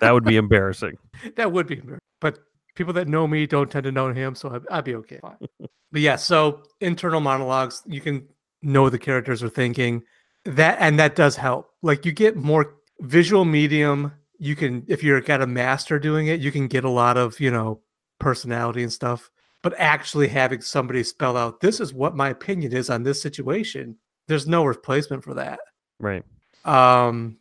that would be embarrassing. that would be embarrassing. but people that know me don't tend to know him so I'd, I'd be okay Fine. but yeah so internal monologues you can know the characters are thinking that and that does help like you get more visual medium you can if you're got a master doing it you can get a lot of you know personality and stuff but actually having somebody spell out this is what my opinion is on this situation there's no replacement for that Right. um,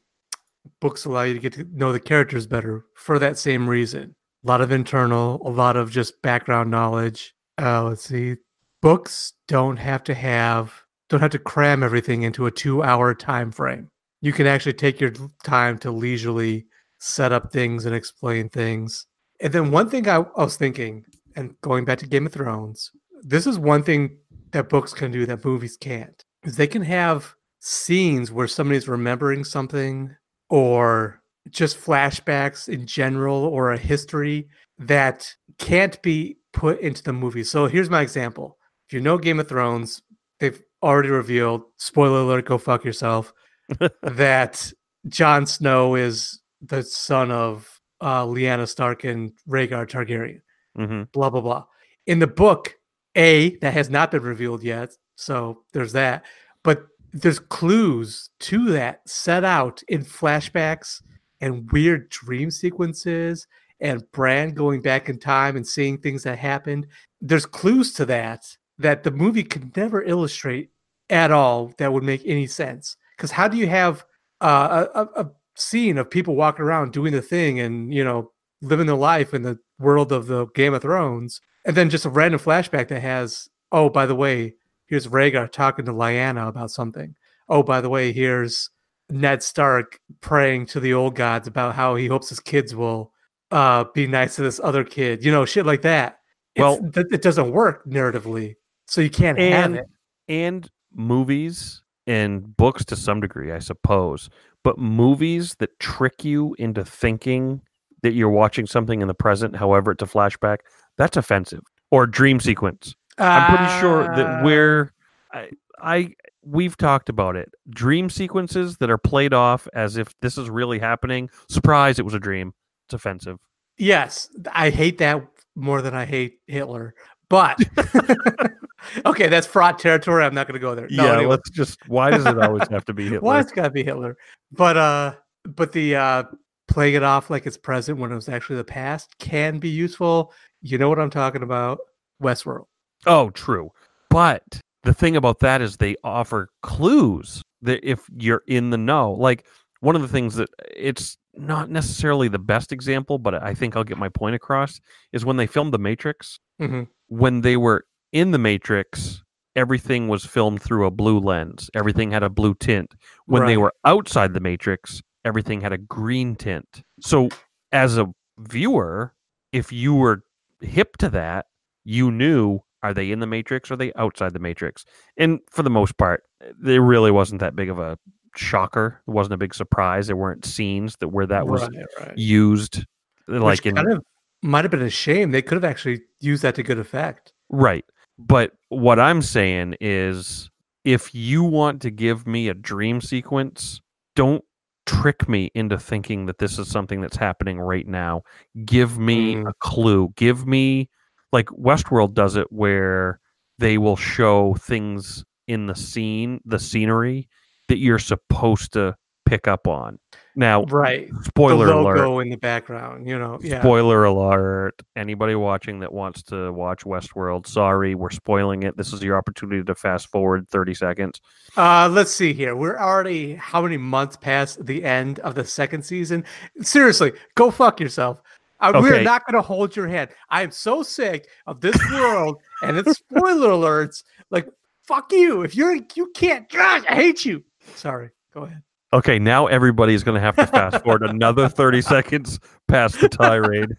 books allow you to get to know the characters better for that same reason. A lot of internal, a lot of just background knowledge. Uh, let's see. Books don't have to have don't have to cram everything into a two-hour time frame. You can actually take your time to leisurely set up things and explain things. And then one thing I, I was thinking, and going back to Game of Thrones, this is one thing that books can do that movies can't. Is they can have scenes where somebody's remembering something or just flashbacks in general or a history that can't be put into the movie. So here's my example. If you know Game of Thrones, they've already revealed, spoiler alert, go fuck yourself, that Jon Snow is the son of uh, Lyanna Stark and Rhaegar Targaryen hmm blah blah blah. In the book, A, that has not been revealed yet. So there's that. But there's clues to that set out in flashbacks and weird dream sequences and Bran going back in time and seeing things that happened. There's clues to that that the movie could never illustrate at all that would make any sense. Because how do you have uh, a, a, a scene of people walking around doing the thing and, you know, living their life in the world of the Game of Thrones, and then just a random flashback that has, oh, by the way, here's Rhaegar talking to Lyanna about something. Oh, by the way, here's Ned Stark praying to the old gods about how he hopes his kids will uh, be nice to this other kid. You know, shit like that. Well- Well, it doesn't work narratively, so you can't have And it. and movies and books to some degree, I suppose, but movies that trick you into thinking that you're watching something in the present, however it's a flashback, that's offensive. Or dream sequence. I'm pretty sure Uh, that we're I, I we've talked about it. Dream sequences that are played off as if this is really happening. Surprise, it was a dream. It's offensive. Yes, I hate that more than I hate Hitler. But okay, that's fraught territory. I'm not going to go there. No, yeah, anyway. let's just why does it always have to be Hitler? Why it's got to be Hitler? But uh, but the uh, playing it off like it's present when it was actually the past can be useful. You know what I'm talking about? Westworld. Oh, true. But the thing about that is they offer clues that if you're in the know. Like one of the things that it's not necessarily the best example, but I think I'll get my point across is when they filmed The Matrix, Mhm. when they were in The Matrix, everything was filmed through a blue lens. Everything had a blue tint. When they were outside The Matrix, everything had a green tint. So as a viewer, if you were hip to that, you knew are they in the matrix or are they outside the matrix and for the most part there really wasn't that big of a shocker it wasn't a big surprise there weren't scenes that where that was right, right. used like Which in kind of might have been a shame. They could have actually used that to good effect. right but what i'm saying is if you want to give me a dream sequence don't trick me into thinking that this is something that's happening right now give me Mm. a clue give me like westworld does it where they will show things in the scene the scenery that you're supposed to pick up on now Right. spoiler the alert logo in the background. You know. Yeah. Spoiler alert. Anybody watching that wants to watch Westworld, sorry, we're spoiling it. This is your opportunity to fast forward 30 seconds. Uh, let's see here. We're already how many months past the end of the second season? Seriously, go fuck yourself. Uh, I, We're not going to hold your hand. I am so sick of this world and its spoiler alerts. Like, fuck you. If you're, you can't, gosh, I hate you. Sorry. Go ahead. Okay, now everybody's going to have to fast forward another 30 seconds past the tirade.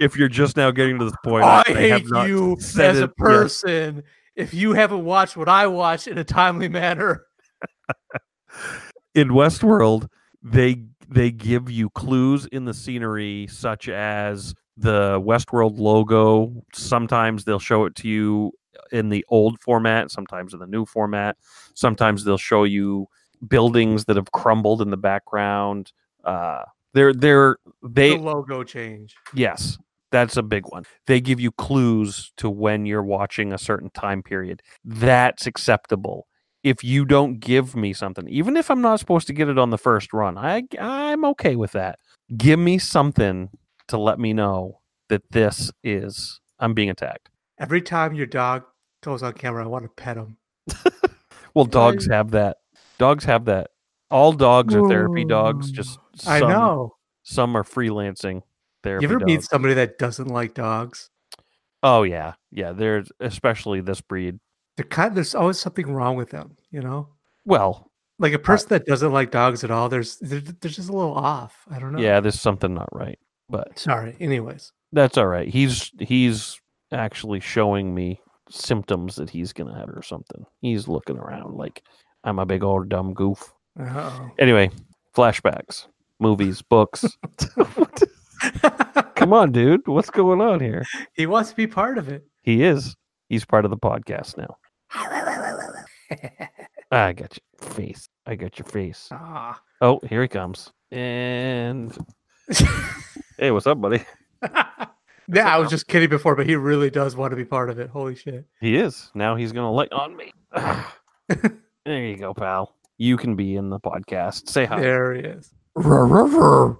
If you're just now getting to this point, I hate you as a yet. person. If you haven't watched what I watched in a timely manner, in Westworld, they they give you clues in the scenery, such as the Westworld logo. Sometimes they'll show it to you in the old format, sometimes in the new format. Sometimes they'll show you buildings that have crumbled in the background. Uh, they're they're they the logo change. Yes, that's a big one. They give you clues to when you're watching a certain time period. That's acceptable. If you don't give me something, even if I'm not supposed to get it on the first run, I I'm okay with that. Give me something to let me know that this is I'm being attacked. Every time your dog goes on camera, I want to pet him. Well, dogs have that. Dogs have that. All dogs are therapy dogs. Ooh, Just I some- know. Some are freelancing therapy You ever dogs. meet somebody that doesn't like dogs? oh yeah, yeah. There's especially this breed. They're kind. There's always something wrong with them. You know, Well, like a person that doesn't like dogs at all. There's they're, they're just a little off. I don't know. Yeah, there's something not right, but Sorry. Anyways, that's all right. He's he's actually showing me symptoms that he's gonna have or something. He's looking around like I'm a big old dumb goof. uh Anyway, flashbacks, movies, books. Come on, dude. What's going on here? he wants to be part of it. He is. He's part of the podcast now. I got your face. I got your face. Ah. Oh, here he comes. And hey, what's up, buddy? yeah, I was just kidding before, but he really does want to be part of it. Holy shit. He is. Now he's gonna light on me. there you go, pal. You can be in the podcast. Say hi. There he is. Rutro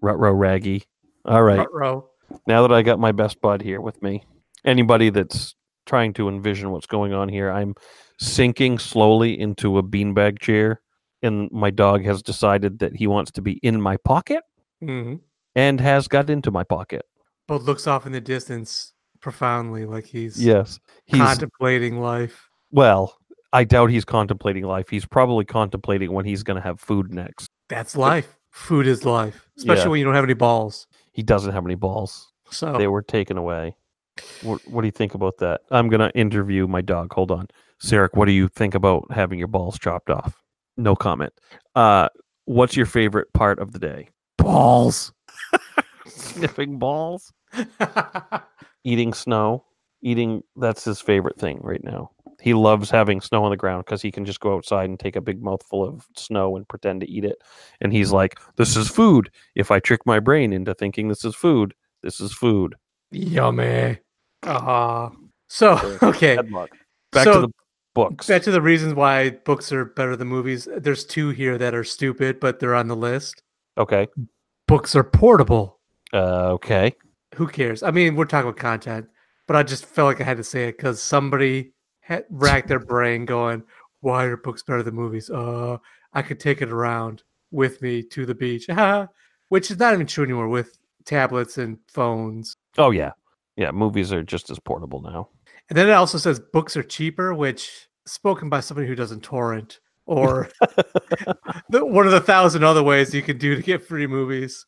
Raggy. All right. Ruh-roh. Now that I got my best bud here with me, anybody that's trying to envision what's going on here, I'm sinking slowly into a beanbag chair, and my dog has decided that he wants to be in my pocket Mhm. and has got into my pocket. But looks off in the distance profoundly, like he's Yes. He's contemplating life. well, I doubt he's contemplating life. He's probably contemplating when he's going to have food next. That's life. Food is life, especially Yeah. when you don't have any balls. He doesn't have any balls. So They were taken away. What, what do you think about that? I'm going to interview my dog. Hold on. Sarek, what do you think about having your balls chopped off? No comment. Uh, what's your favorite part of the day? Balls. Sniffing balls. Eating snow. Eating, that's his favorite thing right now. He loves having snow on the ground because he can just go outside and take a big mouthful of snow and pretend to eat it. And he's like, this is food. If I trick my brain into thinking this is food, this is food. Yummy. Ah. so okay. Bad luck. Back So- to the books. Back to the reasons why books are better than movies. There's two here that are stupid, but they're on the list. Okay. Books are portable. Uh, okay. Who cares? I mean, we're talking about content, but I just felt like I had to say it because somebody had racked their brain going, "Why are books better than movies?" Uh, I could take it around with me to the beach, which is not even true anymore with tablets and phones. Oh yeah, yeah. Movies are just as portable now. And then it also says books are cheaper, which spoken by somebody who doesn't torrent or the, one of the thousand other ways you can do to get free movies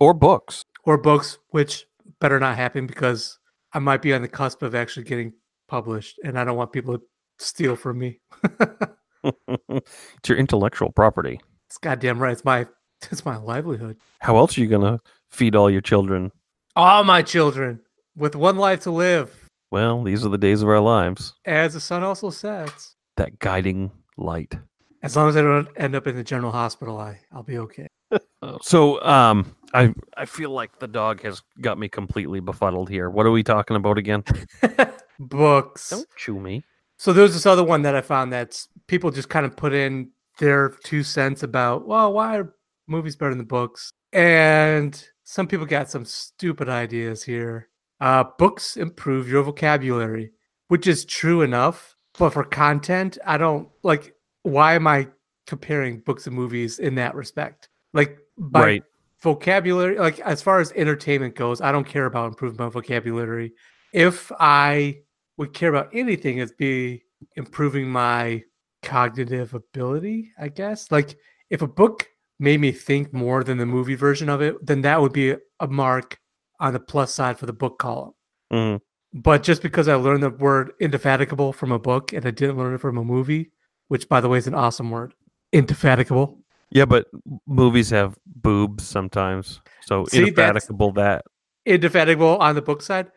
Or books. or books, which better not happen because I might be on the cusp of actually getting published, and I don't want people to steal from me. it's your intellectual property. It's goddamn right. It's my it's my livelihood. How else are you gonna feed all your children? All my children with one life to live, Well, these are the days of our lives. as the sun also sets. That guiding light. As long as I don't end up in the general hospital, I I'll be okay. So, um, I I feel like the dog has got me completely befuddled here. What are we talking about again? Books. Don't chew me. So there's this other one that I found that's people just kind of put in their two cents about, well, why are movies better than books? And some people got some stupid ideas here. Uh, books improve your vocabulary, which is true enough, but for content, I don't like. Why am I comparing books and movies in that respect? Like by Right. vocabulary, like as far as entertainment goes, I don't care about improving my vocabulary. If I would care about anything, it'd be improving my cognitive ability, I guess. Like if a book made me think more than the movie version of it, then that would be a mark on the plus side for the book column. Mhm. But just because I learned the word indefatigable from a book and I didn't learn it from a movie, which by the way is an awesome word, indefatigable. Yeah, but movies have boobs sometimes. So See, indefatigable that Indefatigable on the book side,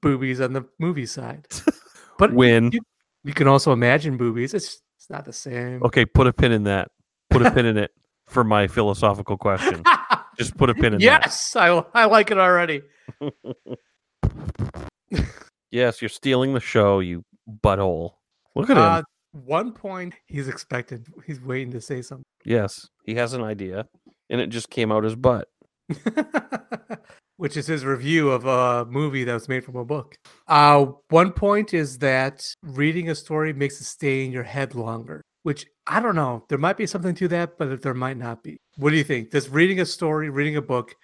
boobies on the movie side. But when you, you can also imagine boobies. It's it's not the same. Okay, put a pin in that. Put a pin in it for my philosophical question. Just put a pin in that. yes, I I like it already. Yes, you're stealing the show, you butthole. Look at him. Uh, one point he's expected. He's waiting to say something. yes, he has an idea, and it just came out his butt. which is his review of a movie that was made from a book. Uh, one point is that reading a story makes it stay in your head longer, which I don't know. There might be something to that, but there might not be. What do you think? Does reading a story, reading a book,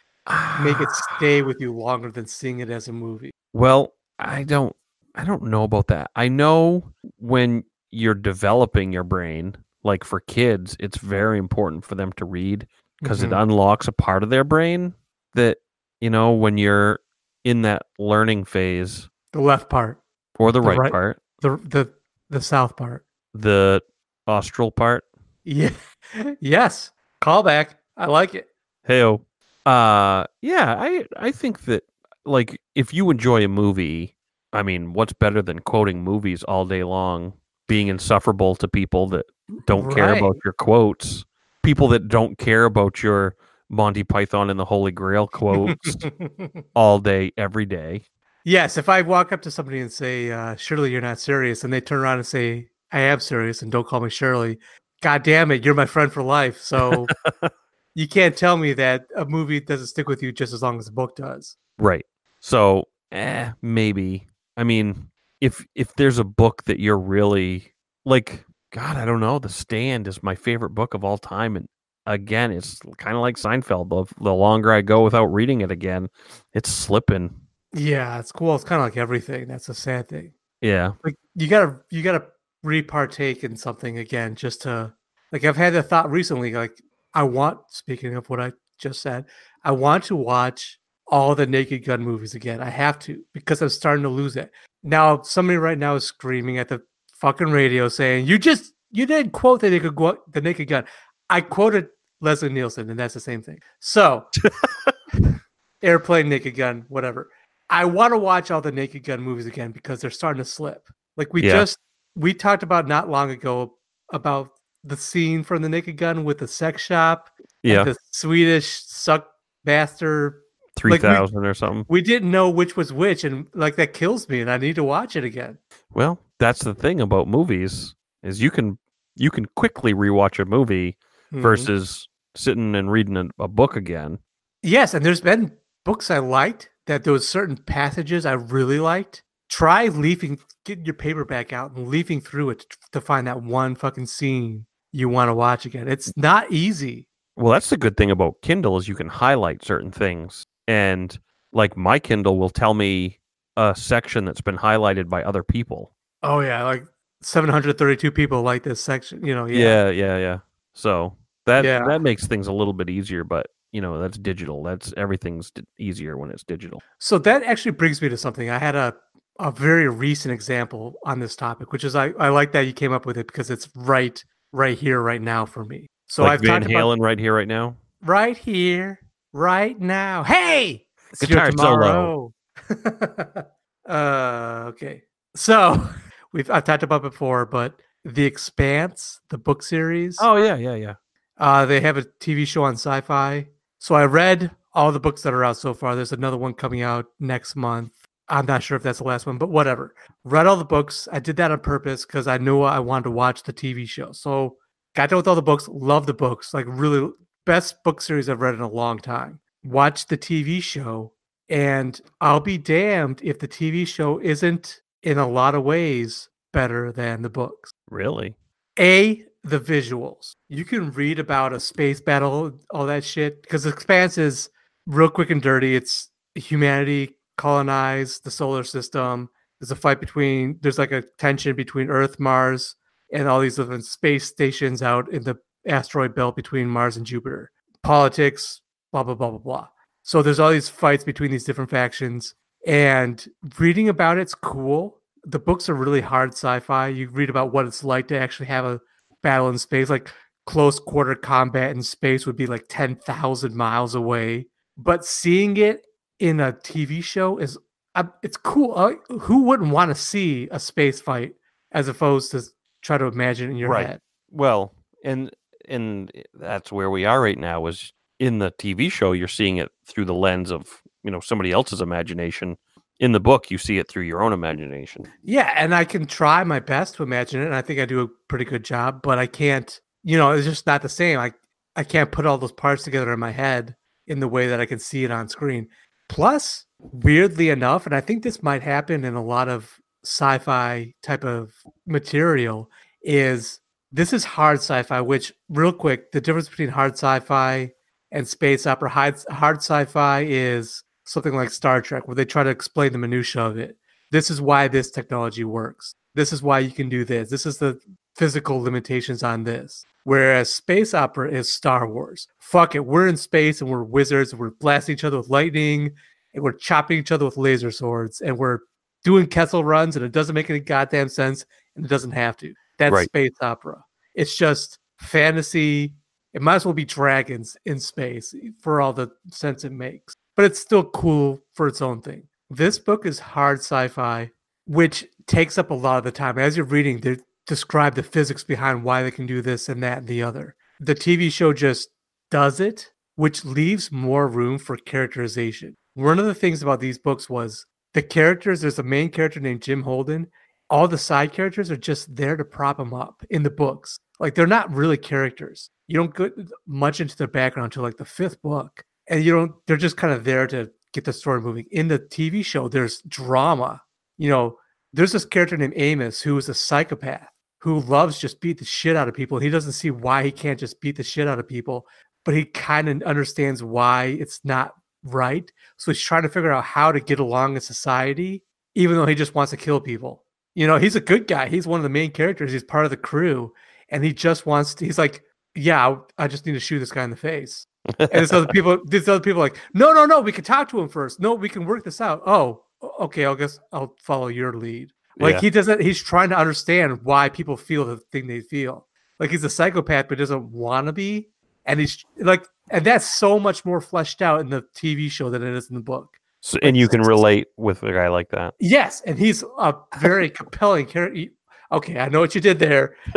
make it stay with you longer than seeing it as a movie? Well, I don't I don't know about that. I know when you're developing your brain, like for kids, it's very important for them to read because it Mhm. unlocks a part of their brain that, you know, when you're in that learning phase the left part, or the The right, right- part, the the the south part. the austral part. Yeah. yes. Callback. I like it. Heyo. Uh yeah, I I think that like if you enjoy a movie, I mean, what's better than quoting movies all day long, being insufferable to people that don't care about your quotes, people that don't care about your Monty Python and the Holy Grail quotes all day every day. Yes, if I walk up to somebody and say, uh, "Surely you're not serious," and they turn around and say, "I am serious," and don't call me Shirley, God damn it, you're my friend for life. So you can't tell me that a movie doesn't stick with you just as long as the book does. Right. So, eh, maybe. I mean, if if there's a book that you're really like, God, I don't know. The Stand is my favorite book of all time, and again, it's kind of like Seinfeld. The, the longer I go without reading it again, it's slipping. Yeah, it's cool. It's kind of like everything. That's a sad thing. Yeah. Like you gotta you gotta repartake in something again just to like I've had the thought recently, like I want speaking of what I just said, I want to watch all the naked gun movies again. I have to because I'm starting to lose it. Now somebody right now is screaming at the fucking radio saying, You just you didn't quote the naked gu- the naked gun. I quoted Leslie Nielsen, and that's the same thing. So airplane, naked gun, whatever. I want to watch all the Naked Gun movies again because they're starting to slip. Like we Yeah. just we talked about not long ago about the scene from the Naked Gun with the sex shop, Yeah. the Swedish suck bastard. 3000 or something. We didn't know which was which, and like that kills me, and I need to watch it again. Well, that's the thing about movies is you can you can quickly rewatch a movie Mhm. versus sitting and reading a, a book again. Yes, and there's been books I liked that there was certain passages I really liked. Try leafing, getting your paperback out and leafing through it to- find that one fucking scene you want to watch again. It's not easy. Well, that's the good thing about Kindle is you can highlight certain things. And like my Kindle will tell me a section that's been highlighted by other people. Oh yeah, like 732 people like this section. You know, yeah. Yeah, yeah, yeah. So that Yeah. that makes things a little bit easier, but you know, that's digital. That's everything's d- easier when it's digital. So that actually brings me to something. I had a a very recent example on this topic, which is I, I like that you came up with it because it's right right here, right now for me. So like I've Van talked about Halen right here, right now. right here, right now. Hey, it's your Guitar solo. uh, okay. So we've I've talked about before, but The Expanse, the book series. Oh yeah, yeah, yeah. Uh, they have a TV show on Sci-Fi. So I read all the books that are out so far. There's another one coming out next month. I'm not sure if that's the last one, but whatever. Read all the books. I did that on purpose because I knew I wanted to watch the TV show. So got done with all the books. Love the books. Like really best book series I've read in a long time. Watched the TV show, and I'll be damned if the TV show isn't in a lot of ways better than the books. Really? A, the visuals. You can read about a space battle, all that shit, because the Expanse is real quick and dirty. It's humanity colonized the solar system. There's a fight between, there's like a tension between Earth, Mars, and all these different space stations out in the asteroid belt between Mars and Jupiter. Politics, blah, blah, blah, blah, blah. So there's all these fights between these different factions. And reading about it's cool. The books are really hard sci-fi. You read about what it's like to actually have a battle in space, like close quarter combat in space would be like 10,000 miles away. But seeing it in a TV show is uh, it's cool. Uh, who wouldn't want to see a space fight as opposed to try to imagine in your Right. head? Well, and and that's where we are right now. Is in the TV show, you're seeing it through the lens of you know somebody else's imagination. In the book, you see it through your own imagination. Yeah, and I can try my best to imagine it, and I think I do a pretty good job, but I can't, you know, it's just not the same. I I can't put all those parts together in my head in the way that I can see it on screen. Plus, weirdly enough, and I think this might happen in a lot of sci-fi type of material, is this is hard sci-fi, which real quick, the difference between hard sci-fi and space opera, hard, hard sci-fi is something like Star Trek, where they try to explain the minutia of it this is why this technology works. This is why you can do this. This is the physical limitations on this. Whereas space opera is Star Wars. Fuck it, we're in space and we're wizards and we're blasting each other with lightning and we're chopping each other with laser swords and we're doing Kessel runs and it doesn't make any goddamn sense and it doesn't have to. That's Right. space opera. It's just fantasy. It might as well be dragons in space for all the sense it makes. But it's still cool for its own thing. This book is hard sci-fi, which takes up a lot of the time. As you're reading, they describe the physics behind why they can do this and that and the other. The TV show just does it, which leaves more room for characterization. One of the things about these books was the characters, there's a main character named Jim Holden. All the side characters are just there to prop him up in the books. Like they're not really characters. You don't get much into their background until like the fifth book. And you don't, they're just kind of there to get the story moving. In the TV show, there's drama. You know, there's this character named Amos who is a psychopath who loves just beat the shit out of people. He doesn't see why he can't just beat the shit out of people, but he kind of understands why it's not right. So he's trying to figure out how to get along in society, even though he just wants to kill people. You know, he's a good guy. He's one of the main characters. He's part of the crew, and he just wants to. He's like, yeah, I just need to shoot this guy in the face. And this other people, these other people, are like, no, no, no, we can talk to him first. No, we can work this out. Oh, okay, I guess I'll follow your lead. Like Yeah. he doesn't. He's trying to understand why people feel the thing they feel. Like he's a psychopath, but doesn't want to be. And he's like, and that's so much more fleshed out in the TV show than it is in the book. So, and you can relate with a guy like that. Yes, and he's a very compelling character. Okay, I know what you did there.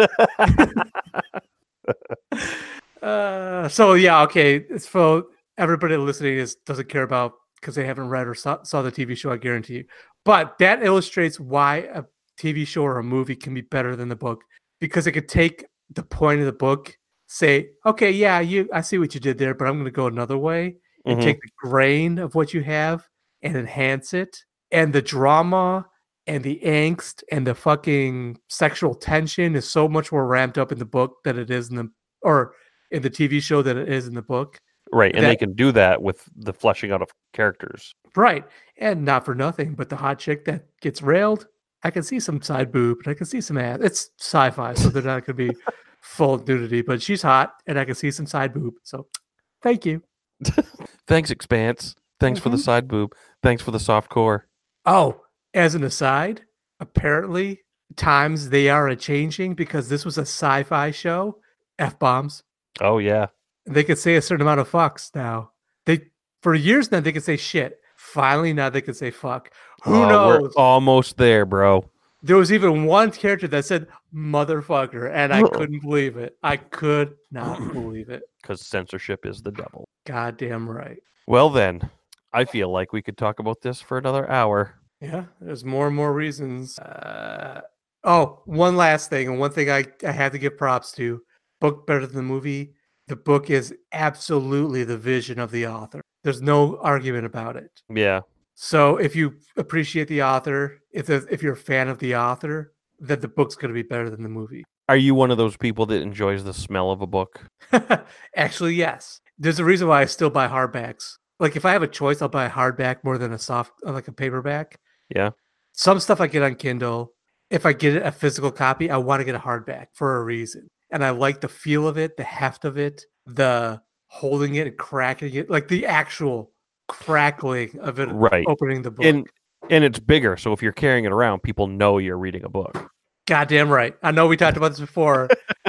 uh, so yeah, okay. It's for everybody listening is doesn't care about because they haven't read or saw, saw the TV show. I guarantee you. But that illustrates why a TV show or a movie can be better than the book because it could take the point of the book, say, okay, yeah, you, I see what you did there, but I'm going to go another way and Mhm. take the grain of what you have and enhance it and the drama and the angst and the fucking sexual tension is so much more ramped up in the book than it is in the or in the TV show than it is in the book. Right, and they can do that with the fleshing out of characters. Right. And not for nothing, but the hot chick that gets railed, I can see some side boob and I can see some ass. It's sci-fi, so they're not gonna be full nudity, but she's hot and I can see some side boob. So thank you. Thanks, Expanse. Thanks for the Mhm. side boob. Thanks for the soft core. Oh, as an aside, apparently times they are a changing because this was a sci-fi show. F bombs. Oh yeah, They could say a certain amount of fucks now. They for years now they could say shit. Finally now they could say fuck. Who Oh, knows? almost there, bro. There was even one character that said motherfucker, and I couldn't believe it. I could not believe it. Because censorship is the devil. Goddamn right. Well then, I feel like we could talk about this for another hour. Yeah, there's more and more reasons. Uh, oh, one last thing, and one thing I, I have to give props to book better than the movie. The book is absolutely the vision of the author. There's no argument about it. Yeah. So if you appreciate the author, if if you're a fan of the author, then the book's going to be better than the movie. Are you one of those people that enjoys the smell of a book? Actually, yes. There's a reason why I still buy hardbacks. Like if I have a choice, I'll buy a hardback more than a soft, uh, like a paperback. Yeah. Some stuff I get on Kindle. If I get a physical copy, I want to get a hardback for a reason. And I like the feel of it, the heft of it, the holding it and cracking it, like the actual crackling of it Right. opening the book. And and it's bigger, so if you're carrying it around, people know you're reading a book. Goddamn right. I know we talked about this before,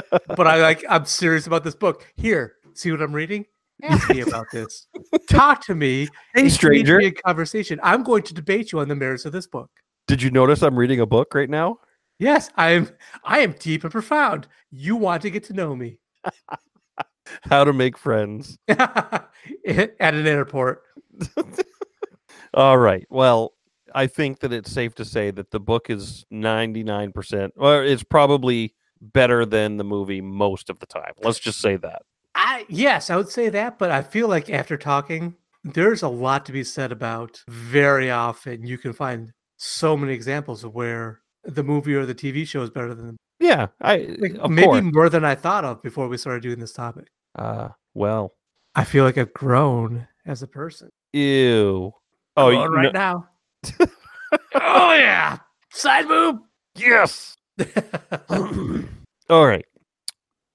but I like I'm serious about this book. Here, see what I'm reading? Ask me about this. Talk to me. Hey, stranger. me in conversation. I'm going to debate you on the merits of this book. Did you notice I'm reading a book right now? Yes, I am. I am deep and profound. You want to get to know me How to make friends. at an airport. All right. Well, I think that it's safe to say that the book is 99%, or it's probably better than the movie most of the time. Let's just say that. I yes, I would say that, but I feel like after talking, there's a lot to be said about. Very often, you can find so many examples of where the movie or the TV show is better than Yeah, I like, maybe course. more than I thought of before we started doing this topic. Uh, well, I feel like I've grown as a person. ew. Oh, you right kn- now. oh yeah, side boob. yes. All right.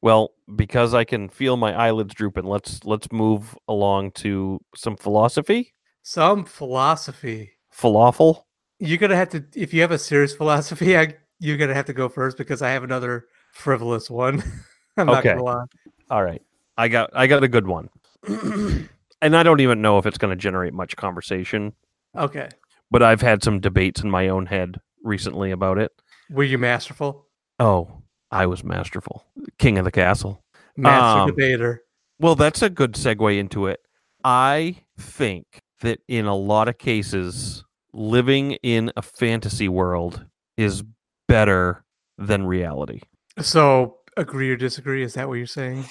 Well, because I can feel my eyelids drooping, let's let's move along to some philosophy. Some philosophy. Falafel. You're gonna have to if you have a serious philosophy. I you're gonna have to go first because I have another frivolous one. I'm not gonna lie. All right. I got I got a good one. and I don't even know if it's going to generate much conversation, Okay. but I've had some debates in my own head recently about it. Were you masterful? Oh, I was masterful. King of the castle. Master Um, debater. Well, that's a good segue into it. I think that in a lot of cases, living in a fantasy world is better than reality. So agree or disagree? Is that what you're saying?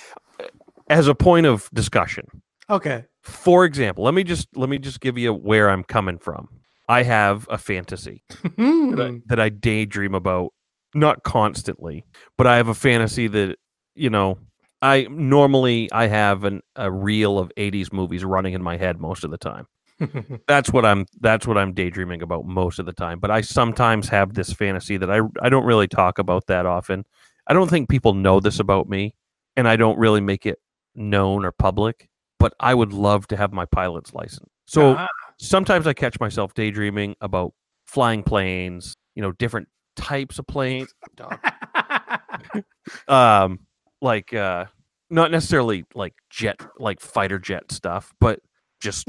As a point of discussion, Okay. for example, let me just let me just give you where I'm coming from. I have a fantasy that I, Hmm. that I daydream about, not constantly, but I have a fantasy that you know. I normally I have an, a reel of '80s movies running in my head most of the time. That's what I'm. That's what I'm daydreaming about most of the time. But I sometimes have this fantasy that I I don't really talk about that often. I don't think people know this about me, and I don't really make it known or public. But I would love to have my pilot's license. So Ah. sometimes I catch myself daydreaming about flying planes, you know, different types of planes. Um, like uh, not necessarily like jet, like fighter jet stuff, but just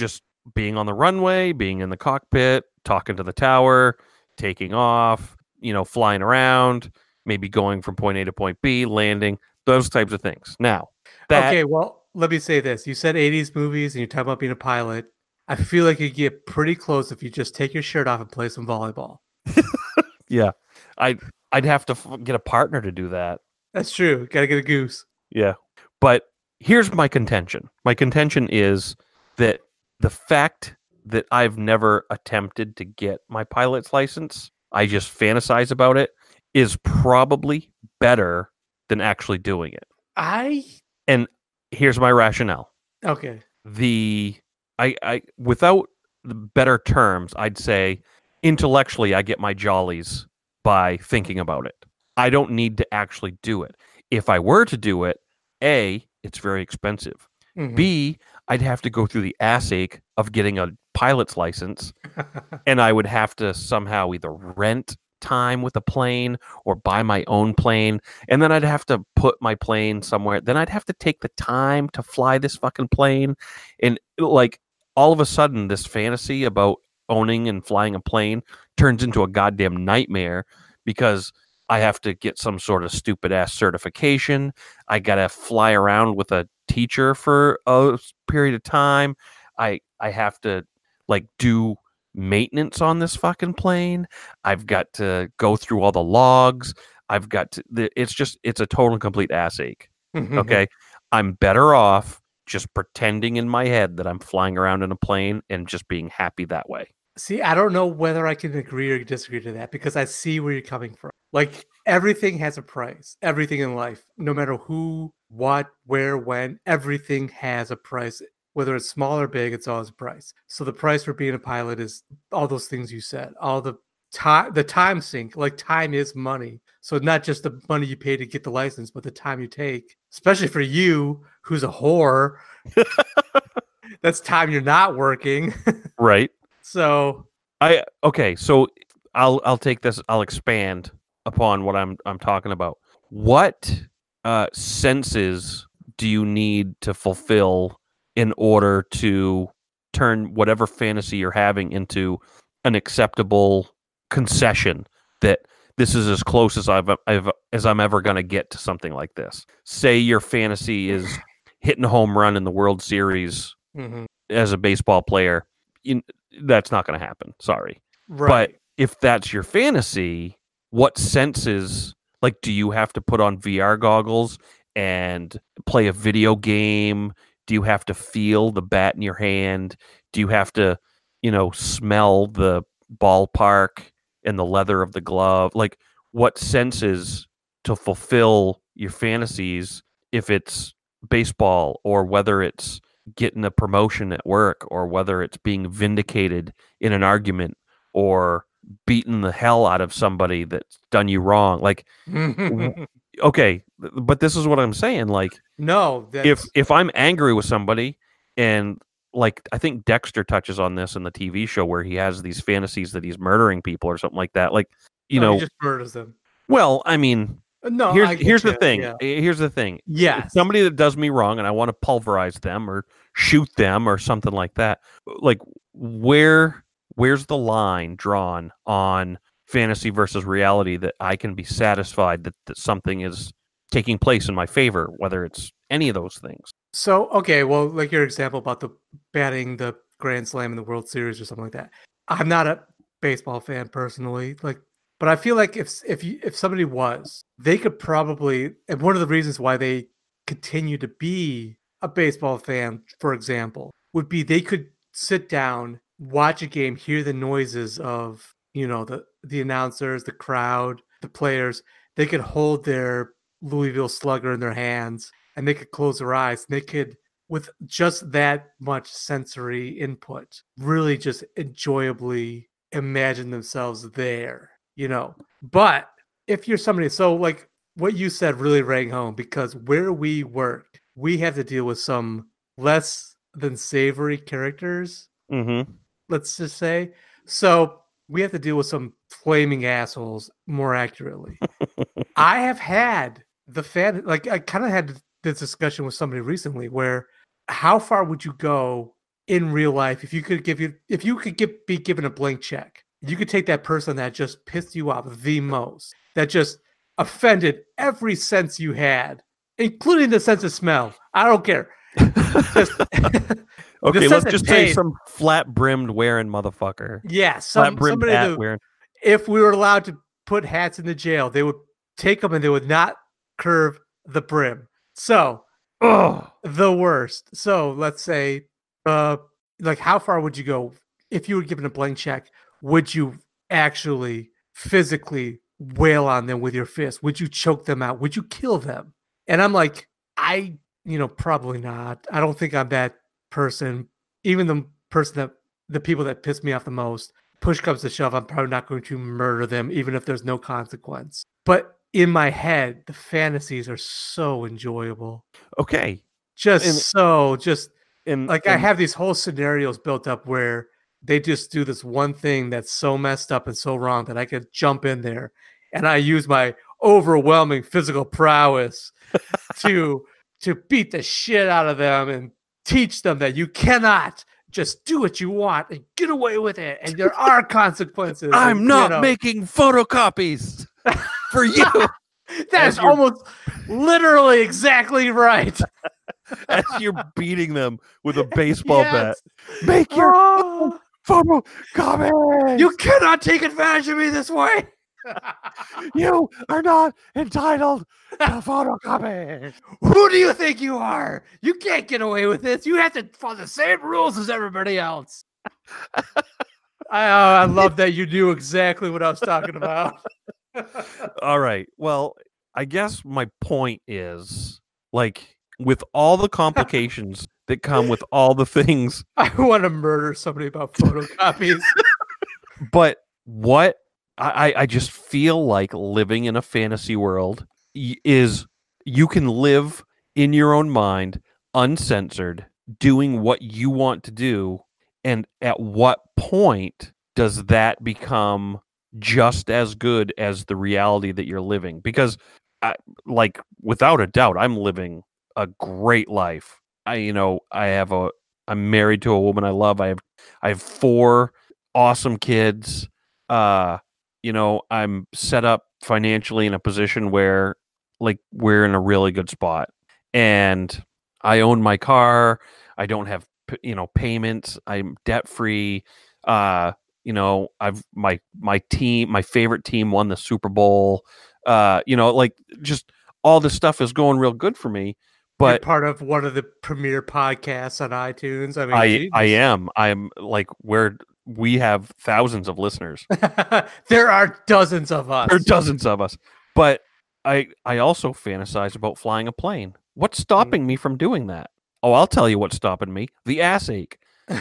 just being on the runway, being in the cockpit, talking to the tower, taking off, you know, flying around, maybe going from point A to point B, landing, those types of things. Now, that okay, well, let me say this. You said 80s movies and you're talking about being a pilot. I feel like you get pretty close if you just take your shirt off and play some volleyball. yeah, I I'd have to get a partner to do that. That's true. Gotta get a goose. Yeah. But here's my contention. My contention is that the fact that I've never attempted to get my pilot's license, I just fantasize about it, is probably better than actually doing it. I and Here's my rationale. okay. The I I without the better terms, I'd say intellectually I get my jollies by thinking about it. I don't need to actually do it. If I were to do it, A, it's very expensive. Mhm. B, I'd have to go through the ass ache of getting a pilot's license, and I would have to somehow either rent time with a plane or buy my own plane, and then I'd have to put my plane somewhere. Then I'd have to take the time to fly this fucking plane, and like all of a sudden, this fantasy about owning and flying a plane turns into a goddamn nightmare because I have to get some sort of stupid ass certification. I gotta fly around with a teacher for a period of time. I I have to like do maintenance on this fucking plane. I've got to go through all the logs. I've got to. It's just it's a total and complete ass ache. Okay, I'm better off just pretending in my head that I'm flying around in a plane and just being happy that way. See, I don't know whether I can agree or disagree to that because I see where you're coming from. Like everything has a price. Everything in life, no matter who, what, where, when, everything has a price. Whether it's small or big, it's always a price. So the price for being a pilot is all those things you said, all the time, the time sink. Like time is money. So not just the money you pay to get the license, but the time you take, especially for you, who's a whore. that's time you're not working. Right. so I okay, so I'll I'll take this I'll expand upon what I'm I'm talking about. What uh senses do you need to fulfill in order to turn whatever fantasy you're having into an acceptable concession that this is as close as I've, I've as I'm ever going to get to something like this. Say your fantasy is hitting a home run in the World Series mhm, as a baseball player. You, that's not going to happen. Sorry. right. But if that's your fantasy, what senses like do you have to put on VR goggles and play a video game? Do you have to feel the bat in your hand? Do you have to, you know, smell the ballpark and the leather of the glove? Like what senses to fulfill your fantasies if it's baseball or whether it's getting a promotion at work or whether it's being vindicated in an argument or beating the hell out of somebody that's done you wrong like okay but this is what i'm saying like no, that's, if if i'm angry with somebody and like i think dexter touches on this in the tv show where he has these fantasies that he's murdering people or something like that like you no, know he just murders them. well i mean Uh, No, here's get here's the thing Yeah. eh, here's the thing Yes. somebody that does me wrong and I want to pulverize them or shoot them or something like that. Like where where's the line drawn on fantasy versus reality that I can be satisfied that, that something is taking place in my favor, whether it's any of those things. So okay, well, like your example about the batting the Grand Slam in the World Series or something like that. I'm not a baseball fan personally, like, but I feel like if if you if somebody was, they could probably. And one of the reasons why they continue to be a baseball fan, for example, would be they could sit down, watch a game, hear the noises of you know the the announcers, the crowd, the players. They could hold their Louisville Slugger in their hands and they could close their eyes and they could with just that much sensory input really just enjoyably imagine themselves there you know but if you're somebody so like what you said really rang home because where we work we have to deal with some less than savory characters Mm-hmm. Let's just say. So we have to deal with some flaming assholes more accurately. I have had the fan like I kind of had this discussion with somebody recently where how far would you go in real life if you could give you if you could get be given a blank check? You could take that person that just pissed you off the most that just offended every sense you had including the sense of smell. I don't care. Just- Okay, sense let's just say some flat brimmed wearing motherfucker. yeah some, somebody hat wearing. if we were allowed to put hats in the jail, they would take them and they would not curve the brim. So, Oh, the worst. So, let's say, uh, like, how far would you go if you were given a blank check? Would you actually physically wail on them with your fist? Would you choke them out? Would you kill them? And I'm like, I, you know, probably not. I don't think I'm that person. Even the person that the people that piss me off the most, push comes to shove, I'm probably not going to murder them, even if there's no consequence. But in my head, the fantasies are so enjoyable. okay. Just And- so, just And like I have these whole scenarios built up where they just do this one thing that's so messed up and so wrong that I could jump in there and I use my overwhelming physical prowess to to beat the shit out of them and teach them that you cannot just do what you want and get away with it and there are consequences. I'm and, you not know, making photocopies for you that's almost literally exactly right. as you're beating them with a baseball Yes. bat. Make your Oh, photocopies. you cannot take advantage of me this way. You are not entitled to photocopies. Who do you think you are? You can't get away with this. You have to follow the same rules as everybody else. I, uh, I love that you knew exactly what I was talking about. All right. Well, I guess my point is like with all the complications that come with all the things, I want to murder somebody about photocopies. but what I, I- just feel like living in a fantasy world is you can live in your own mind, uncensored, doing what you want to do. And at what point does that become just as good as the reality that you're living? Because, I, like, without a doubt, I'm living a great life. I, you know, I have a, I'm married to a woman I love. I have, I have four awesome kids. Uh, you know, I'm set up financially in a position where like we're in a really good spot. And I own my car. I don't have you know payments. I'm debt free. Uh, you know, I've my my team, my favorite team won the Super Bowl. Uh, you know, like just all this stuff is going real good for me. You're But part of one of the premier podcasts on iTunes. I mean, I I am I'm like where we have thousands of listeners. there are dozens of us. There are dozens of us. But I I also fantasize about flying a plane. What's stopping me from doing that? Oh, I'll tell you what's stopping me. The ass ache.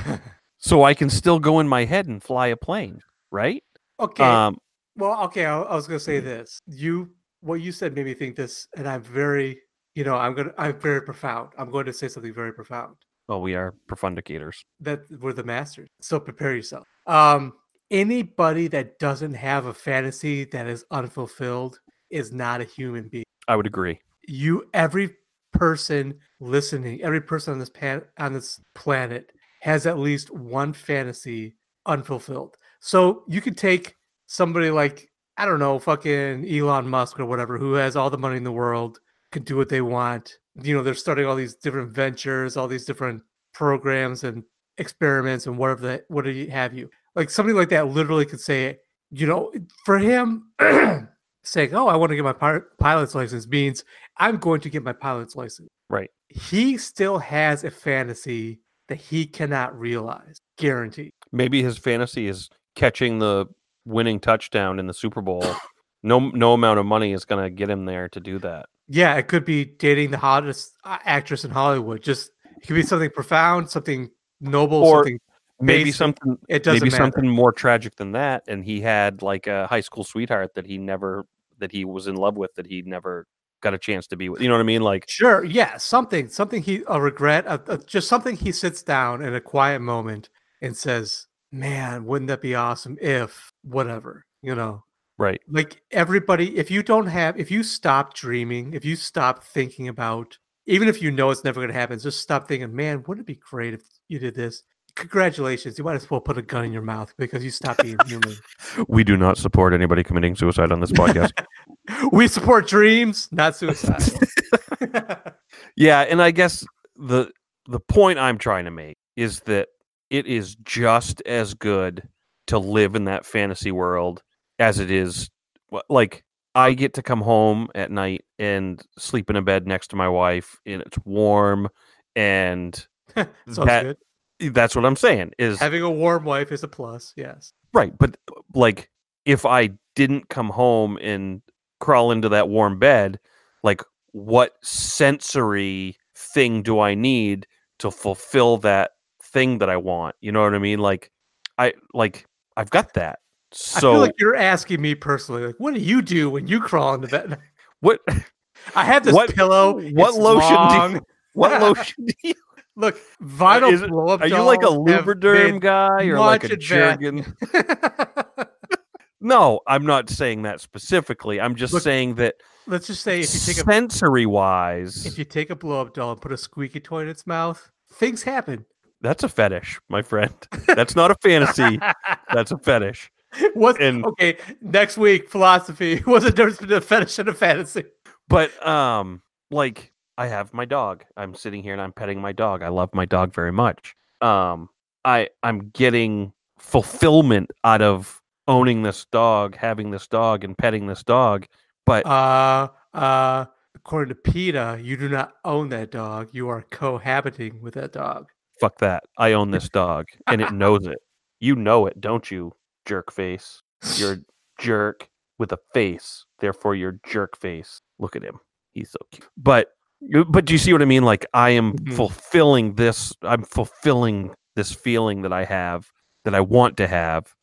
So I can still go in my head and fly a plane, right? okay. Um well, okay. I, I was gonna say this. You, what you said made me think this, and I'm very, you know, I'm gonna, I'm very profound. I'm going to say something very profound. Well, we are profundicators. that we're the masters. So prepare yourself. Um, anybody that doesn't have a fantasy that is unfulfilled is not a human being. I would agree. You, every person listening, every person on this pan, on this planet has at least one fantasy unfulfilled. So you could take somebody like I don't know, fucking Elon Musk or whatever, who has all the money in the world, can do what they want. You know, they're starting all these different ventures, all these different programs and experiments and whatever that what do you have you. Like somebody like that literally could say, you know, for him saying, "Oh, I want to get my pi- pilot's license," means I'm going to get my pilot's license. Right. He still has a fantasy that he cannot realize, guaranteed. Maybe his fantasy is catching the winning touchdown in the Super Bowl. No no amount of money is going to get him there to do that. Yeah, it could be dating the hottest uh, actress in Hollywood. Just it could be something profound, something noble, Or something. Maybe basic. something It doesn't maybe matter. something more tragic than that and he had like a high school sweetheart that he never that he was in love with that he never got a chance to be with. You know what I mean? Like Sure, yeah, something, something he a regret, a, a- just something he sits down in a quiet moment and says, "Man, wouldn't that be awesome if whatever." You know, right. like everybody, if you don't have, if you stop dreaming, if you stop thinking about, even if you know it's never going to happen, just stop thinking, "Man, wouldn't it be great if you did this?" Congratulations, you might as well put a gun in your mouth because you stopped being human. We do not support anybody committing suicide on this podcast. we support dreams, not suicide. yeah, and I guess the the point I'm trying to make is that it is just as good to live in that fantasy world as it is like I get to come home at night and sleep in a bed next to my wife and it's warm and That- good. that's what I'm saying is Having a warm wife is a plus. Yes. Right, but like if I didn't come home and crawl into that warm bed, like what sensory thing do I need to fulfill that thing that I want? You know what I mean? Like I like I've got that. I So feel like you're asking me personally, like, what do you do when you crawl into bed? what I have this What- pillow. what lotion do you- what lotion do you Look, vinyl Is it- blow up. are you like a Lubriderm guy or like a Jergen? No, I'm not saying that specifically. I'm just Look, saying that Let's just say if you take a sensory wise if you take a blow up doll and put a squeaky toy in its mouth, things happen. That's a fetish, my friend. That's not a fantasy. That's a fetish. What? And- okay, next week philosophy. What's the difference between a fetish and a fantasy? But um, like I have my dog. I'm sitting here and I'm petting my dog. I love my dog very much. Um, I I'm getting fulfillment out of owning this dog, having this dog, and petting this dog. But Uh, uh, according to PETA, you do not own that dog. You are cohabiting with that dog. fuck that. I own this dog, and it knows it. You know it, don't you, jerk face? You're a jerk with a face. Therefore, you're jerk face. Look at him. He's so cute. But but do you see what I mean? Like I am Mhm. fulfilling this. I'm fulfilling this feeling that I have that I want to have.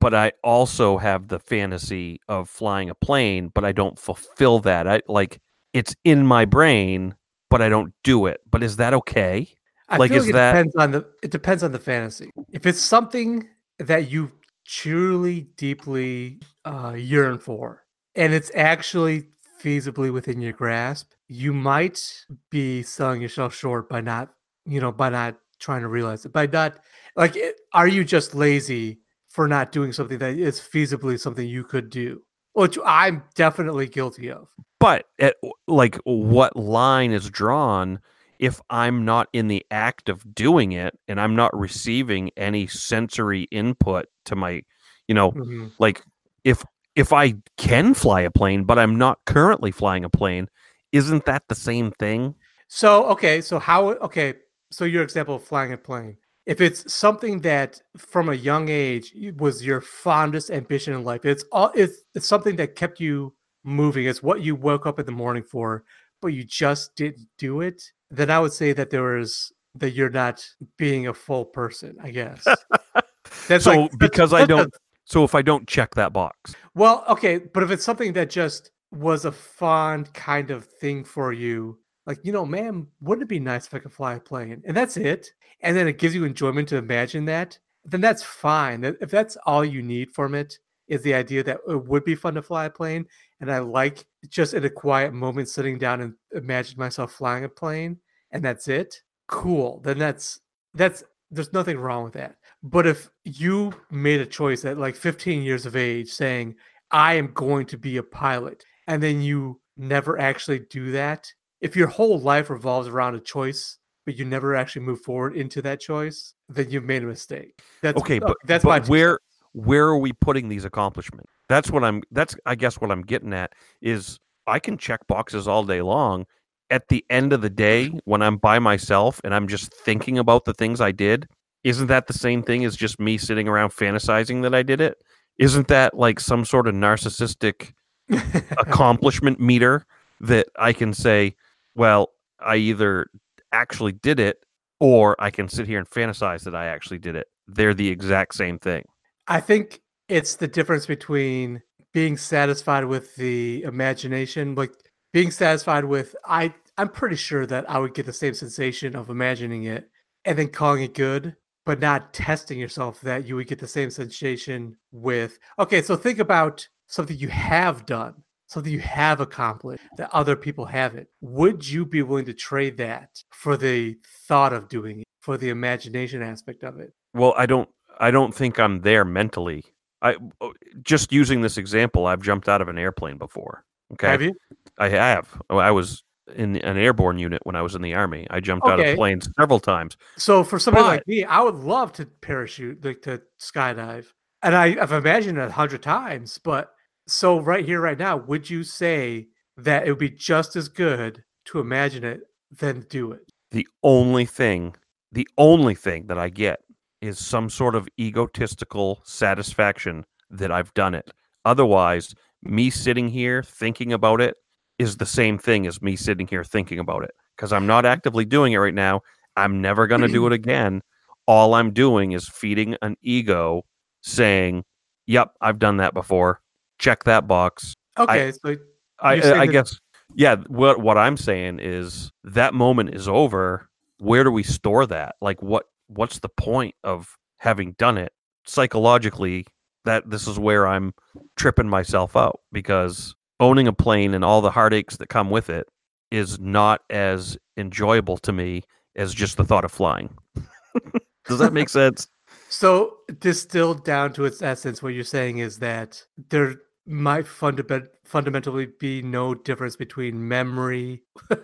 But I also have the fantasy of flying a plane, but I don't fulfill that. I like it's in my brain, but I don't do it. But is that okay? I Like, is like it that- depends on the it depends on the fantasy. If it's something that you truly deeply uh, yearn for, and it's actually feasibly within your grasp, you might be selling yourself short by not, you know, by not trying to realize it. By not like, are you just lazy for not doing something that is feasibly something you could do? Which I'm definitely guilty of. but at like what line is drawn if i'm not in the act of doing it and i'm not receiving any sensory input to my you know Mhm. like if if i can fly a plane but i'm not currently flying a plane isn't that the same thing So okay, so how okay, so your example of flying a plane. If it's something that from a young age was your fondest ambition in life, it's all it's it's something that kept you moving. It's what you woke up in the morning for, but you just didn't do it. Then I would say that there is that you're not being a full person. I guess. That's so like- because i that's a- don't so if i don't check that box well, okay, but if it's something that just was a fond kind of thing for you, like, you know, ma'am, wouldn't it be nice if I could fly a plane? And that's it. And then it gives you enjoyment to imagine that, then that's fine. If that's all you need from it is the idea that it would be fun to fly a plane. And I like just in a quiet moment sitting down and imagine myself flying a plane, and that's it. Cool. Then that's that's there's nothing wrong with that. But if you made a choice at like 15 years of age saying, I am going to be a pilot, and then you never actually do that, if your whole life revolves around a choice, but you never actually move forward into that choice, then you've made a mistake. That's okay uh, but that's but where where are we putting these accomplishments that's what i'm that's i guess what i'm getting at is i can check boxes all day long at the end of the day when i'm by myself and i'm just thinking about the things i did isn't that the same thing as just me sitting around fantasizing that i did it? Isn't that like some sort of narcissistic accomplishment meter that i can say well i either actually did it or i can sit here and fantasize that i actually did it. They're the exact same thing. I think it's the difference between being satisfied with the imagination, like being satisfied with I I'm pretty sure that I would get the same sensation of imagining it and then calling it good, but not testing yourself that you would get the same sensation with okay, so think about something you have done, something you have accomplished that other people haven't. Would you be willing to trade that for the thought of doing it, for the imagination aspect of it? Well, I don't I don't think I'm there mentally. I oh, just using this example, I've jumped out of an airplane before. Okay. Have you? I have. I was in an airborne unit when I was in the army. I jumped out of planes several times. So for somebody But- like me, I would love to parachute, like to skydive, and I, I've imagined it a hundred times. But so right here, right now, would you say that it would be just as good to imagine it than do it? The only thing, the only thing that I get is some sort of egotistical satisfaction that I've done it. Otherwise, me sitting here thinking about it is the same thing as me sitting here thinking about it because I'm not actively doing it right now. I'm never going to do it again. All I'm doing is feeding an ego saying, Yep, I've done that before. Check that box. Okay, so I, You're I guess, yeah. What what I'm saying is that moment is over. Where do we store that? Like, what what's the point of having done it psychologically? That this is where I'm tripping myself out because owning a plane and all the heartaches that come with it is not as enjoyable to me as just the thought of flying. Does that make sense? so distilled down to its essence, what you're saying is that there might fundament, fundamentally be no difference between memory.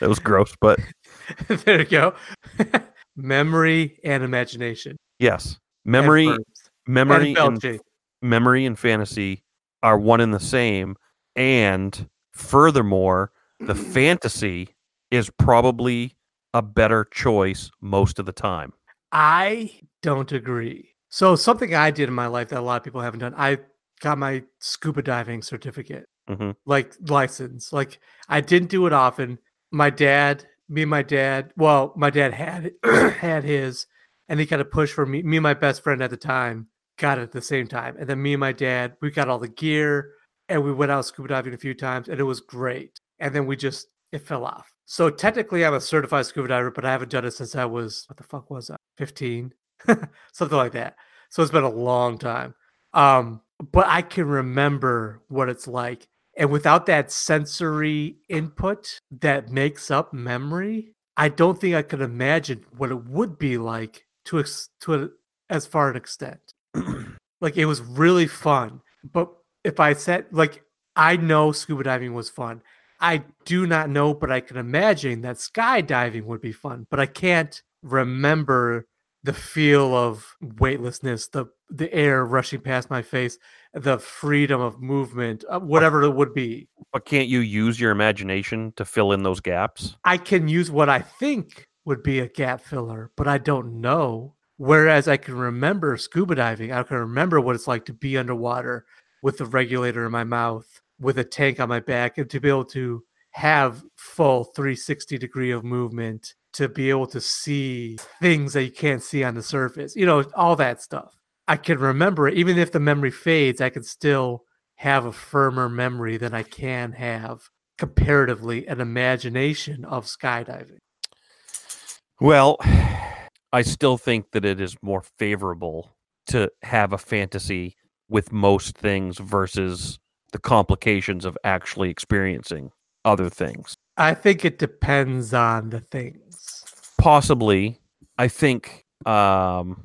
That was gross, but there you go. memory and imagination. yes, memory, verbs, memory, and and memory and fantasy are one and the same. And furthermore, the fantasy is probably a better choice most of the time. I don't agree. So something I did in my life that a lot of people haven't done. I got my scuba diving certificate, hmm like license. Like I didn't do it often. My dad, me and my dad, well, my dad had had his, and he kind of pushed for me. Me and my best friend at the time got it at the same time, and then me and my dad, we got all the gear, and we went out scuba diving a few times, and it was great. And then we just it fell off. So technically, I'm a certified scuba diver, but I haven't done it since I was what the fuck was I? 15, something like that. So it's been a long time. Um, but I can remember what it's like. And without that sensory input that makes up memory, I don't think I could imagine what it would be like to to a, as far an extent. Like it was really fun, but if I said like I know scuba diving was fun. I do not know, but I can imagine that skydiving would be fun, but I can't remember the feel of weightlessness, the the air rushing past my face, the freedom of movement, uh, whatever it would be. But can't you use your imagination to fill in those gaps? I can use what I think would be a gap filler, but I don't know. Whereas I can remember scuba diving, I can remember what it's like to be underwater with the regulator in my mouth, with a tank on my back, and to be able to have full 360 degree of movement, to be able to see things that you can't see on the surface, you know, all that stuff. I can remember it, even if the memory fades, I can still have a firmer memory than I can have comparatively an imagination of skydiving. Well, I still think that it is more favorable to have a fantasy with most things versus the complications of actually experiencing other things. I think it depends on the things. Possibly, I think um,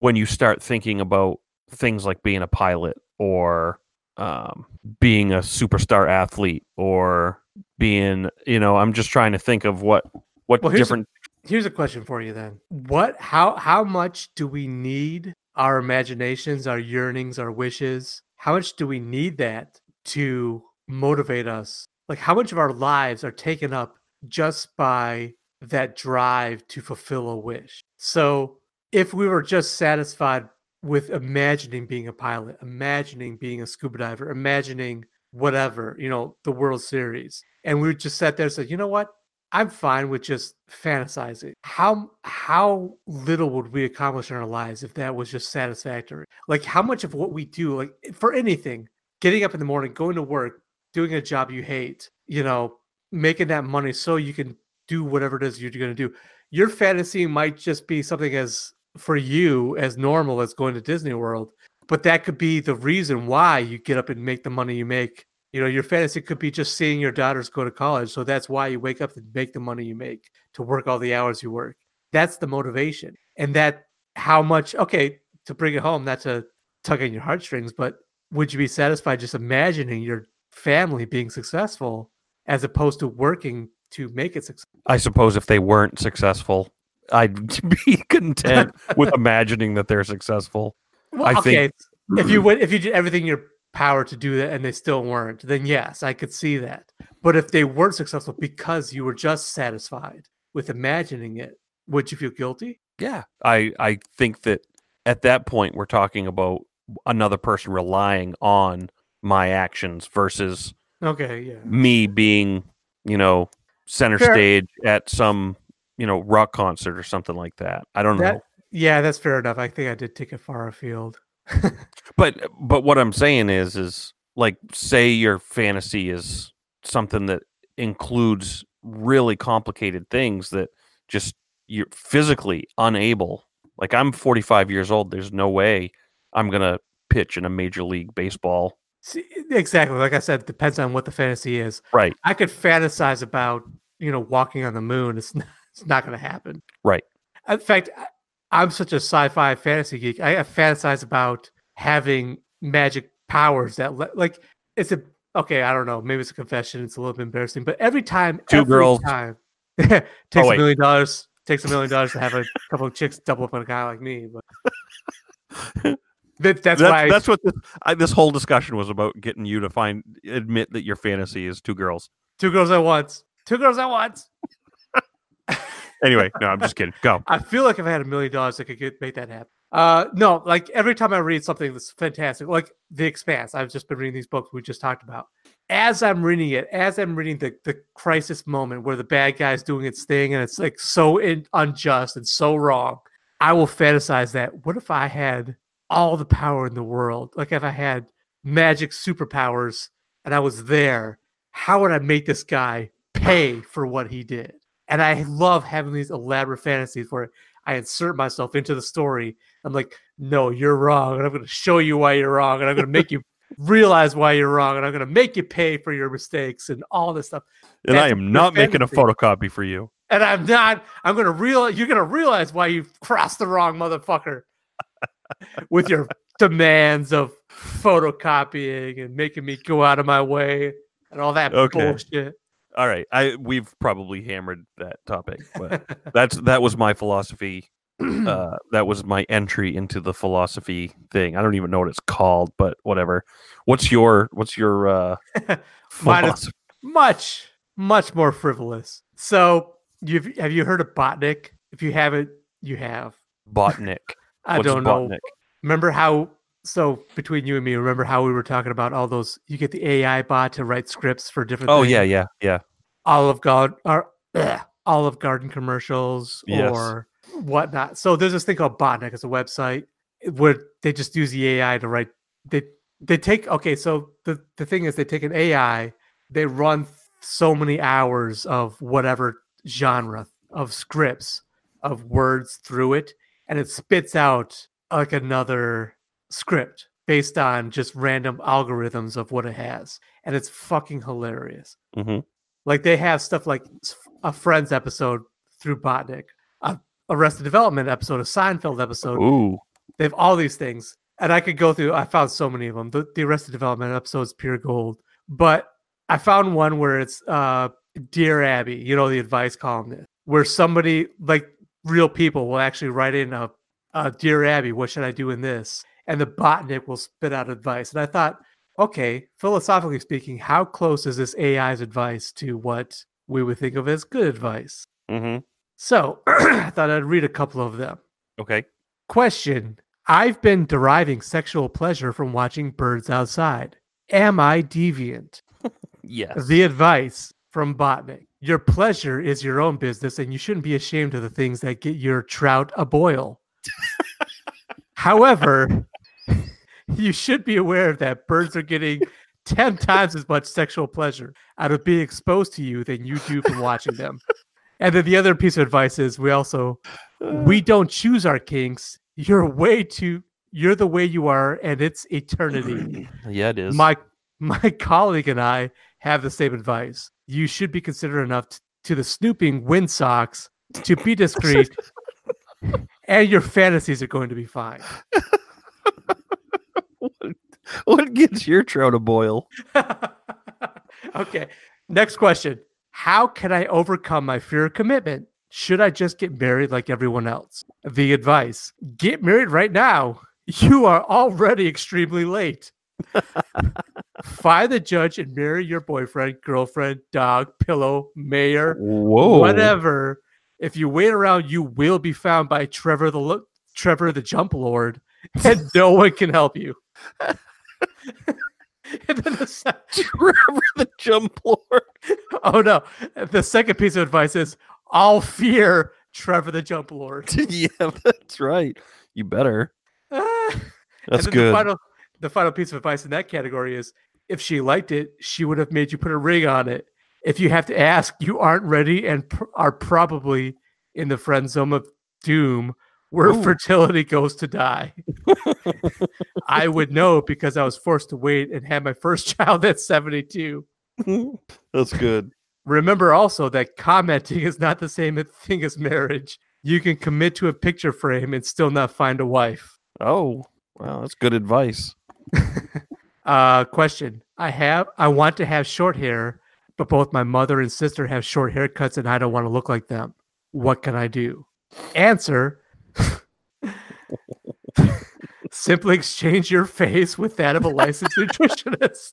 when you start thinking about things like being a pilot or um, being a superstar athlete or being, you know, I'm just trying to think of what what Well, different Here's a question for you then. What how how much do we need our imaginations, our yearnings, our wishes? How much do we need that to motivate us? Like how much of our lives are taken up just by that drive to fulfill a wish? So, if we were just satisfied with imagining being a pilot, imagining being a scuba diver, imagining whatever, you know, the World Series, and we would just sat there and said, you know what? I'm fine with just fantasizing. How how little would we accomplish in our lives if that was just satisfactory? Like how much of what we do, like for anything, getting up in the morning, going to work, doing a job you hate, you know, making that money so you can do whatever it is you're going to do. Your fantasy might just be something as for you as normal as going to Disney World, but that could be the reason why you get up and make the money you make you know, your fantasy could be just seeing your daughters go to college. So that's why you wake up and make the money you make to work all the hours you work. That's the motivation. And that how much, okay, to bring it home, not to tug on your heartstrings, but would you be satisfied just imagining your family being successful as opposed to working to make it successful? I suppose if they weren't successful, I'd be content with imagining that they're successful. Well, I okay, think- if you would, if you did everything in your power to do that and they still weren't, then yes, I could see that. But if they weren't successful because you were just satisfied with imagining it, would you feel guilty? Yeah, I I think that at that point we're talking about another person relying on my actions versus Okay, yeah. me being, you know, center Fair. stage at some, you know, rock concert or something like that. I don't know. Yeah, that's fair enough. I think I did take it far afield. But but what I'm saying is is like say your fantasy is something that includes really complicated things that just you're physically unable. Like I'm 45 years old. There's no way I'm gonna pitch in a major league baseball. See, exactly. Like I said, it depends on what the fantasy is. Right. I could fantasize about, you know, walking on the moon. It's not, it's not going to happen. Right. In fact, I'm such a sci-fi fantasy geek. I fantasize about having magic powers that, le- like, it's a okay. I don't know. Maybe it's a confession. It's a little bit embarrassing. But every time, Two every girls. time, takes Oh, a million dollars. Takes a million dollars to have a couple of chicks double up on a guy like me. But that, that's, why. I- that's what this, I, this whole discussion was about getting you to find admit that your fantasy is two girls. two girls at once. Two girls at once. Anyway, no, I'm just kidding. Go. I feel like if I had a million dollars, I could get make that happen. Uh, no, like every time I read something that's fantastic, like The Expanse, I've just been reading these books we just talked about. As I'm reading it, as I'm reading the the crisis moment where the bad guy's doing its thing and it's like so in, unjust and so wrong, I will fantasize that. What if I had all the power in the world? Like if I had magic superpowers and I was there, how would I make this guy pay for what he did? And I love having these elaborate fantasies where I insert myself into the story. I'm like, no, you're wrong. And I'm going to show you why you're wrong. And I'm going to make you realize why you're wrong. And I'm going to make you pay for your mistakes and all this stuff. And I am not making a photocopy for you. And I'm not, I'm going to realize, you're going to realize why you crossed the wrong motherfucker with your demands of photocopying and making me go out of my way and all that Okay. bullshit. All right. I we've probably hammered that topic, but that's that was my philosophy. Uh, that was my entry into the philosophy thing. I don't even know what it's called, but whatever. What's your what's your uh philosophy? much, much more frivolous. So, you've have you heard of Botnik? If you haven't, you have. Botnik? I What's don't know. Remember how? So between you and me, remember how we were talking about all those? You get the AI bot to write scripts for different. Oh things? yeah, yeah, yeah. Olive Garden or ugh, Olive Garden commercials Yes. or whatnot. So there's this thing called Botnik. It's a website where they just use the AI to write. They they take okay. So the the thing is, they take an AI, they run so many hours of whatever genre of scripts of words through it, and it spits out like another script based on just random algorithms of what it has, and it's fucking hilarious. hmm Like they have stuff like a Friends episode through Botnik, a Arrested Development episode, a Seinfeld episode. Ooh. They have all these things, and I could go through. I found so many of them. The, the Arrested Development episode is pure gold, but I found one where it's uh, Dear Abby, you know, the advice columnist, where somebody like real people will actually write in a, uh, Dear Abby, what should I do in this? And the Botnik will spit out advice. And I thought, okay, philosophically speaking, how close is this AI's advice to what we would think of as good advice? hmm So I thought I'd read a couple of them. Okay. Question I've been deriving sexual pleasure from watching birds outside. Am I deviant? Yes. The advice from Botnik Your pleasure is your own business, and you shouldn't be ashamed of the things that get your trout a boil. However, you should be aware that birds are getting 10 times as much sexual pleasure out of being exposed to you than you do from watching them. And then the other piece of advice is we also uh. we don't choose our kinks. You're way too you're the way you are and it's eternity. yeah, it is. my my colleague and I have the same advice. You should be considerate enough t- to the snooping windsocks to be discreet and your fantasies are going to be fine. what gets your trout a boil? okay. Next question. How can I overcome my fear of commitment? Should I just get married like everyone else? The advice get married right now. You are already extremely late. Find the judge and marry your boyfriend, girlfriend, dog, pillow, mayor, Whoa. whatever. If you wait around, you will be found by Trevor the Trevor the Jump Lord, and no one can help you. and then the Trevor the Jump Lord. Oh no. The second piece of advice is I'll fear Trevor the Jump Lord. yeah, that's right. You better. And That's good. The final, the final piece of advice in that category is if she liked it, she would have made you put a ring on it. If you have to ask, you aren't ready and pr- are probably in the friend zone of doom where Ooh. fertility goes to die. I would know because I was forced to wait and had my first child at 72. That's good. Remember also that commenting is not the same thing as marriage. You can commit to a picture frame and still not find a wife. Oh, wow, that's good advice. Uh, question: I have, I want to have short hair, but both my mother and sister have short haircuts, and I don't want to look like them. What can I do? Answer: Simply exchange your face with that of a licensed nutritionist.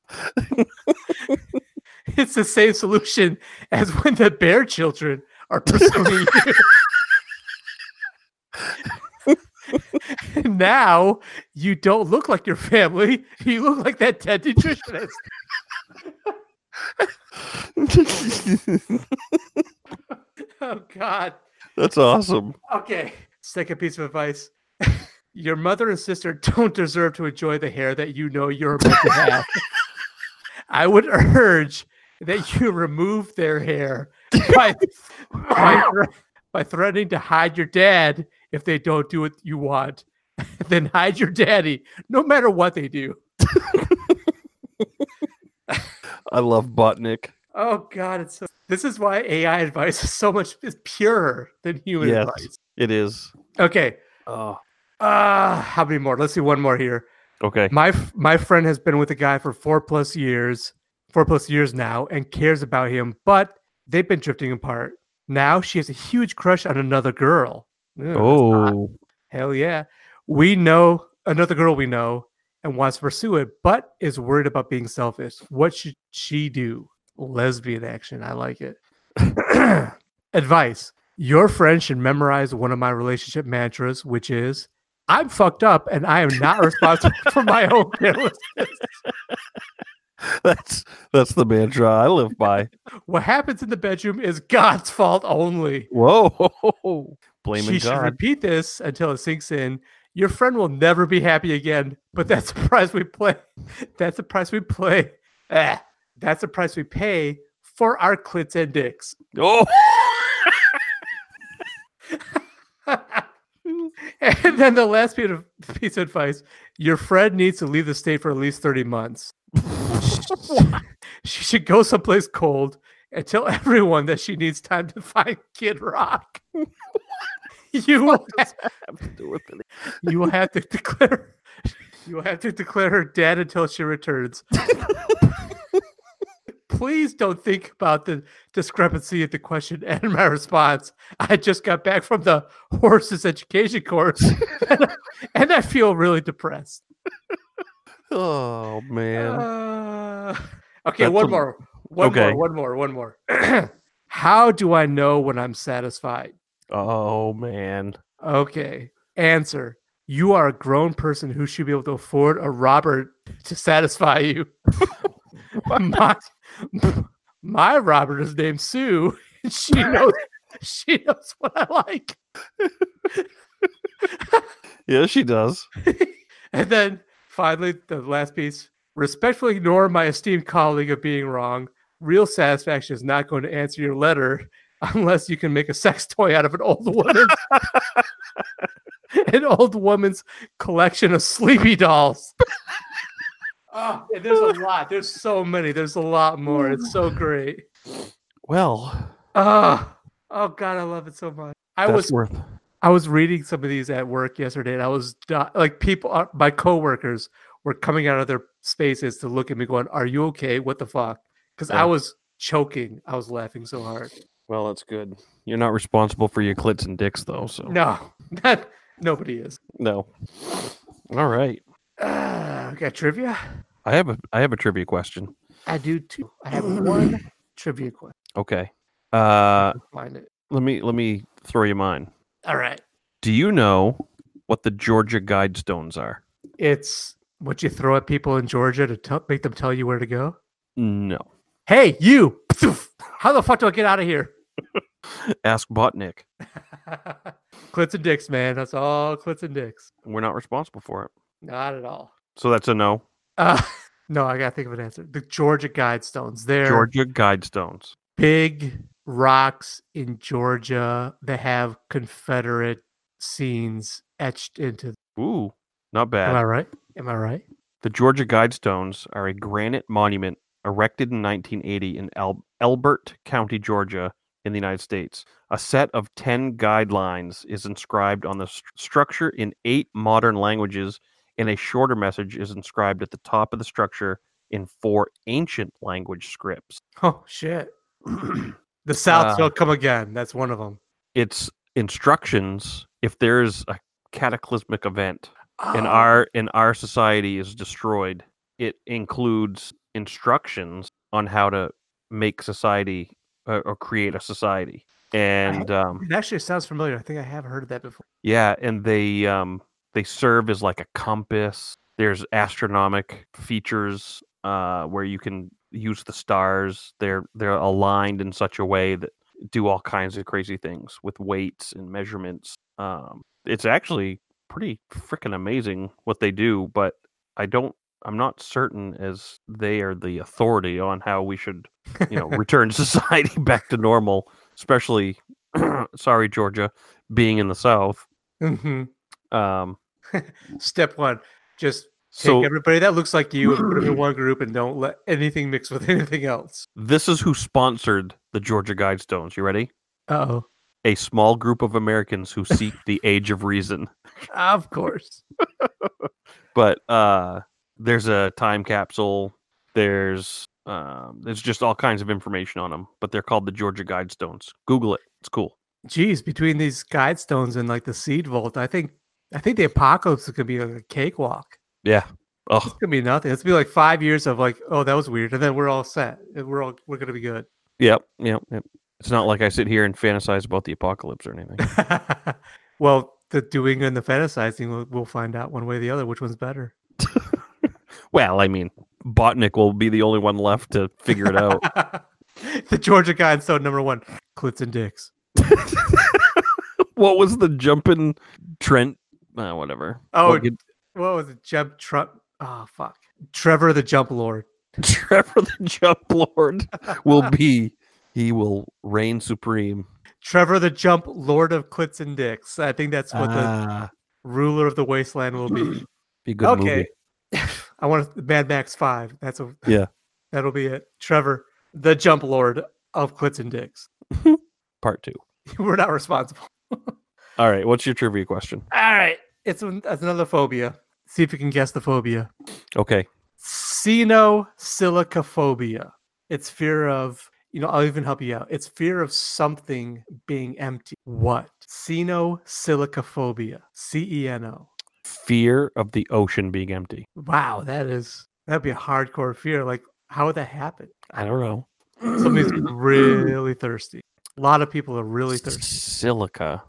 it's the same solution as when the bear children are pursuing you. now you don't look like your family. You look like that dead nutritionist. oh God. That's awesome. Okay. Second piece of advice. Your mother and sister don't deserve to enjoy the hair that you know you're about to have. I would urge that you remove their hair by, by, by threatening to hide your dad if they don't do what you want. then hide your daddy, no matter what they do. I love Botnik. Oh God, it's so. This is why AI advice is so much is purer than human Yes. advice. It is. Okay. Oh. Uh how many more? Let's see one more here. Okay. My f- my friend has been with a guy for four plus years, four plus years now, and cares about him, but they've been drifting apart. Now she has a huge crush on another girl. Ew. Oh. hell yeah! We know another girl we know and wants to pursue it, but is worried about being selfish. What should she do? Lesbian action. I like it. Advice: Your friend should memorize one of my relationship mantras, which is I'm fucked up and I am not responsible for my own carelessness. That's that's the mantra I live by. What happens in the bedroom is God's fault only. Whoa. Blaming she should repeat this until it sinks in. Your friend will never be happy again, but that's the price we play. That's the price we play. Ah, that's the price we pay for our clits and dicks. Oh. and then the last piece of, piece of advice your friend needs to leave the state for at least 30 months. she should go someplace cold and tell everyone that she needs time to find Kid Rock. you will have, have to do with it? you will have to declare you will have to declare her dead until she returns. Please don't think about the discrepancy of the question and my response. I just got back from the horses education course and, I- and I feel really depressed. Oh man. Uh, okay, That's one a- more. One okay. more. One more. One more. How do I know when I'm satisfied? Oh man. Okay. Answer. You are a grown person who should be able to afford a Robert to satisfy you. my, my Robert is named Sue. and She knows she knows what I like. Yeah, she does. And then finally, the last piece. Respectfully ignore my esteemed colleague of being wrong. Real satisfaction is not going to answer your letter unless you can make a sex toy out of an old woman. an old woman's collection of sleepy dolls. Oh, there's a lot. There's so many. There's a lot more. It's so great. Well, Oh, oh God, I love it so much. I that's was worth. I was reading some of these at work yesterday, and I was like, people, uh, my coworkers were coming out of their spaces to look at me, going, "Are you okay? What the fuck?" Because I was choking. I was laughing so hard. Well, that's good. You're not responsible for your clits and dicks, though. So No, not nobody is. no. All right. Uh, got trivia? I have a I have a trivia question. I do too. I have one trivia question. Okay. Uh, Find it. let me let me throw you mine. All right. Do you know what the Georgia Guidestones are? It's what you throw at people in Georgia to tell make them tell you where to go. No. Hey, you! How the fuck do I get out of here? Ask Botnik. clits and dicks, man. That's all clits and dicks. We're not responsible for it. Not at all. So that's a no. Uh, no, I gotta think of an answer. The Georgia Guidestones. They're Georgia Guidestones. big rocks in Georgia that have Confederate scenes etched into. Ooh, not bad. Am. I right? Am I right? The Georgia Guidestones are a granite monument erected in 1980 in Al- Elbert County, Georgia, in the United States. A set of 10 guidelines is inscribed on the st- structure in eight modern languages, and a shorter message is inscribed at the top of the structure in four ancient language scripts. Oh shit! the South Uh, shall come again. That's one of them. It's instructions if there's a cataclysmic event and Oh, our and our society is destroyed it includes instructions on how to make society uh, or create a society and um, It actually sounds familiar. I think I have heard of that before. yeah, and they um, they serve as like a compass. There's astronomic features uh, where you can use the stars. They're they're aligned in such a way that do all kinds of crazy things with weights and measurements. Um, it's actually pretty freaking amazing what they do, but I don't. I'm not certain as they are the authority on how we should, you know, return society back to normal. Especially, sorry, Georgia, being in the South. hmm Um, Step one: just take so everybody that looks like you and put them in one group, and don't let anything mix with anything else. this is who sponsored the Georgia Guidestones. You ready? Oh, A small group of Americans who seek the age of reason. of course. But uh, there's a time capsule. There's um, there's just all kinds of information on them. But they're called the Georgia Guidestones. Google it. It's cool. Geez, between these guidestones and like the seed vault, I think I think the apocalypse is gonna be like a cakewalk. Yeah. Oh, It's gonna be nothing. It's gonna be like five years of like, oh, that was weird, and then we're all set. and We're all we're gonna be good. yep, yep, yep. It's not like I sit here and fantasize about the apocalypse or anything. well, the doing and the fantasizing, we'll, we'll find out one way or the other which one's better. well, I mean, Botnik will be the only one left to figure it out. the Georgia guy in so number one, Clits and Dicks. what was the jumping Trent? Uh, whatever. Oh, What you- what was it? Jeb Trump. Oh fuck, Trevor the Jump Lord. Trevor the Jump Lord will be. He will reign supreme. Trevor the Jump Lord of Clits and Dicks. I think that's what the Ah, ruler of the wasteland will be. be good okay. I want Mad Max Five. That's a Yeah. That'll be it. Trevor, the Jump Lord of Clits and Dicks. Part two. We're not responsible. All right. What's your trivia question? All right, it's, an- it's another phobia. See if you can guess the phobia. Okay. Cenosillicaphobia. It's fear of. You know, I'll even help you out. It's fear of something being empty. What? Cenosillicaphobia. C E N O. Fear of the ocean being empty. Wow, that is that'd be a hardcore fear. Like, how would that happen? I don't know. Somebody's really thirsty. A lot of people are really thirsty. Silica.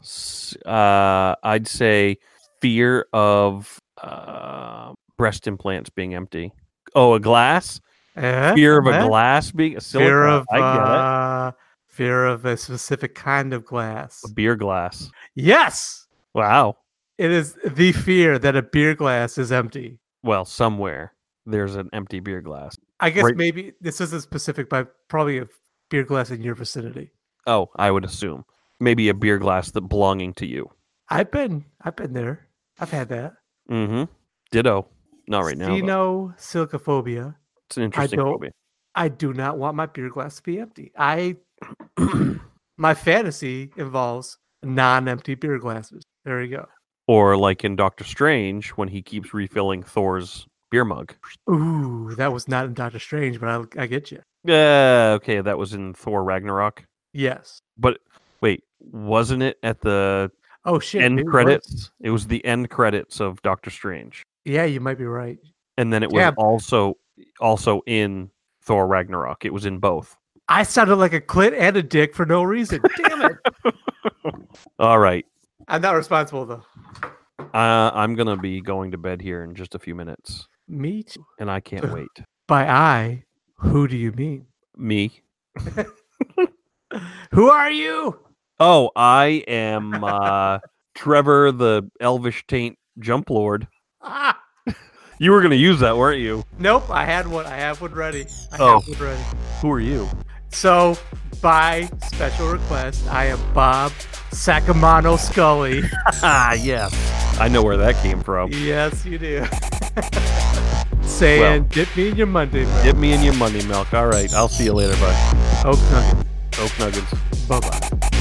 Uh, I'd say fear of uh, breast implants being empty. Oh, a glass. Eh? Fear of a Eh? glass being a silica. Fear of I get uh, fear of a specific kind of glass. A beer glass. Yes, Wow. it is the fear that a beer glass is empty. Well, somewhere there's an empty beer glass. I guess Right. maybe this isn't specific, but probably a beer glass in your vicinity. Oh, I would assume maybe a beer glass that belonging to you. I've been, I've been there. I've had that. Mm-hmm. Ditto. Not right now. though. Cenosillicaphobia. It's an interesting don't- phobia. I do not want my beer glass to be empty. I, my fantasy involves non-empty beer glasses. There you go. Or like in Doctor Strange when he keeps refilling Thor's beer mug. Ooh, that was not in Doctor Strange, but I, I get you. Yeah, okay, that was in Thor Ragnarok. Yes. But wait, wasn't it at the Oh shit. end it was. credits? It was the end credits of Doctor Strange. Yeah, you might be right. And then it was Yeah. also also in Thor Ragnarok. It was in both. I sounded like a clit and a dick for no reason. Damn it. All right. I'm not responsible though. Uh, I'm gonna be going to bed here in just a few minutes, Me too. and I can't wait. By I, who do you mean? Me? Who are you? Oh, I am uh, Trevor, the Elvish Taint Jump Lord. Ah, You were gonna use that, weren't you? nope. I had one. I have one ready. I Oh. have one ready. Who are you? So, by special request, I am Bob Sacamano Scully. Ah, yes. I know where that came from. yes, you do. Saying, Well. dip me in your Monday. milk." Get me in your money milk. All right. I'll see you later, bud. Nugget. Oak Nuggets. Bye bye.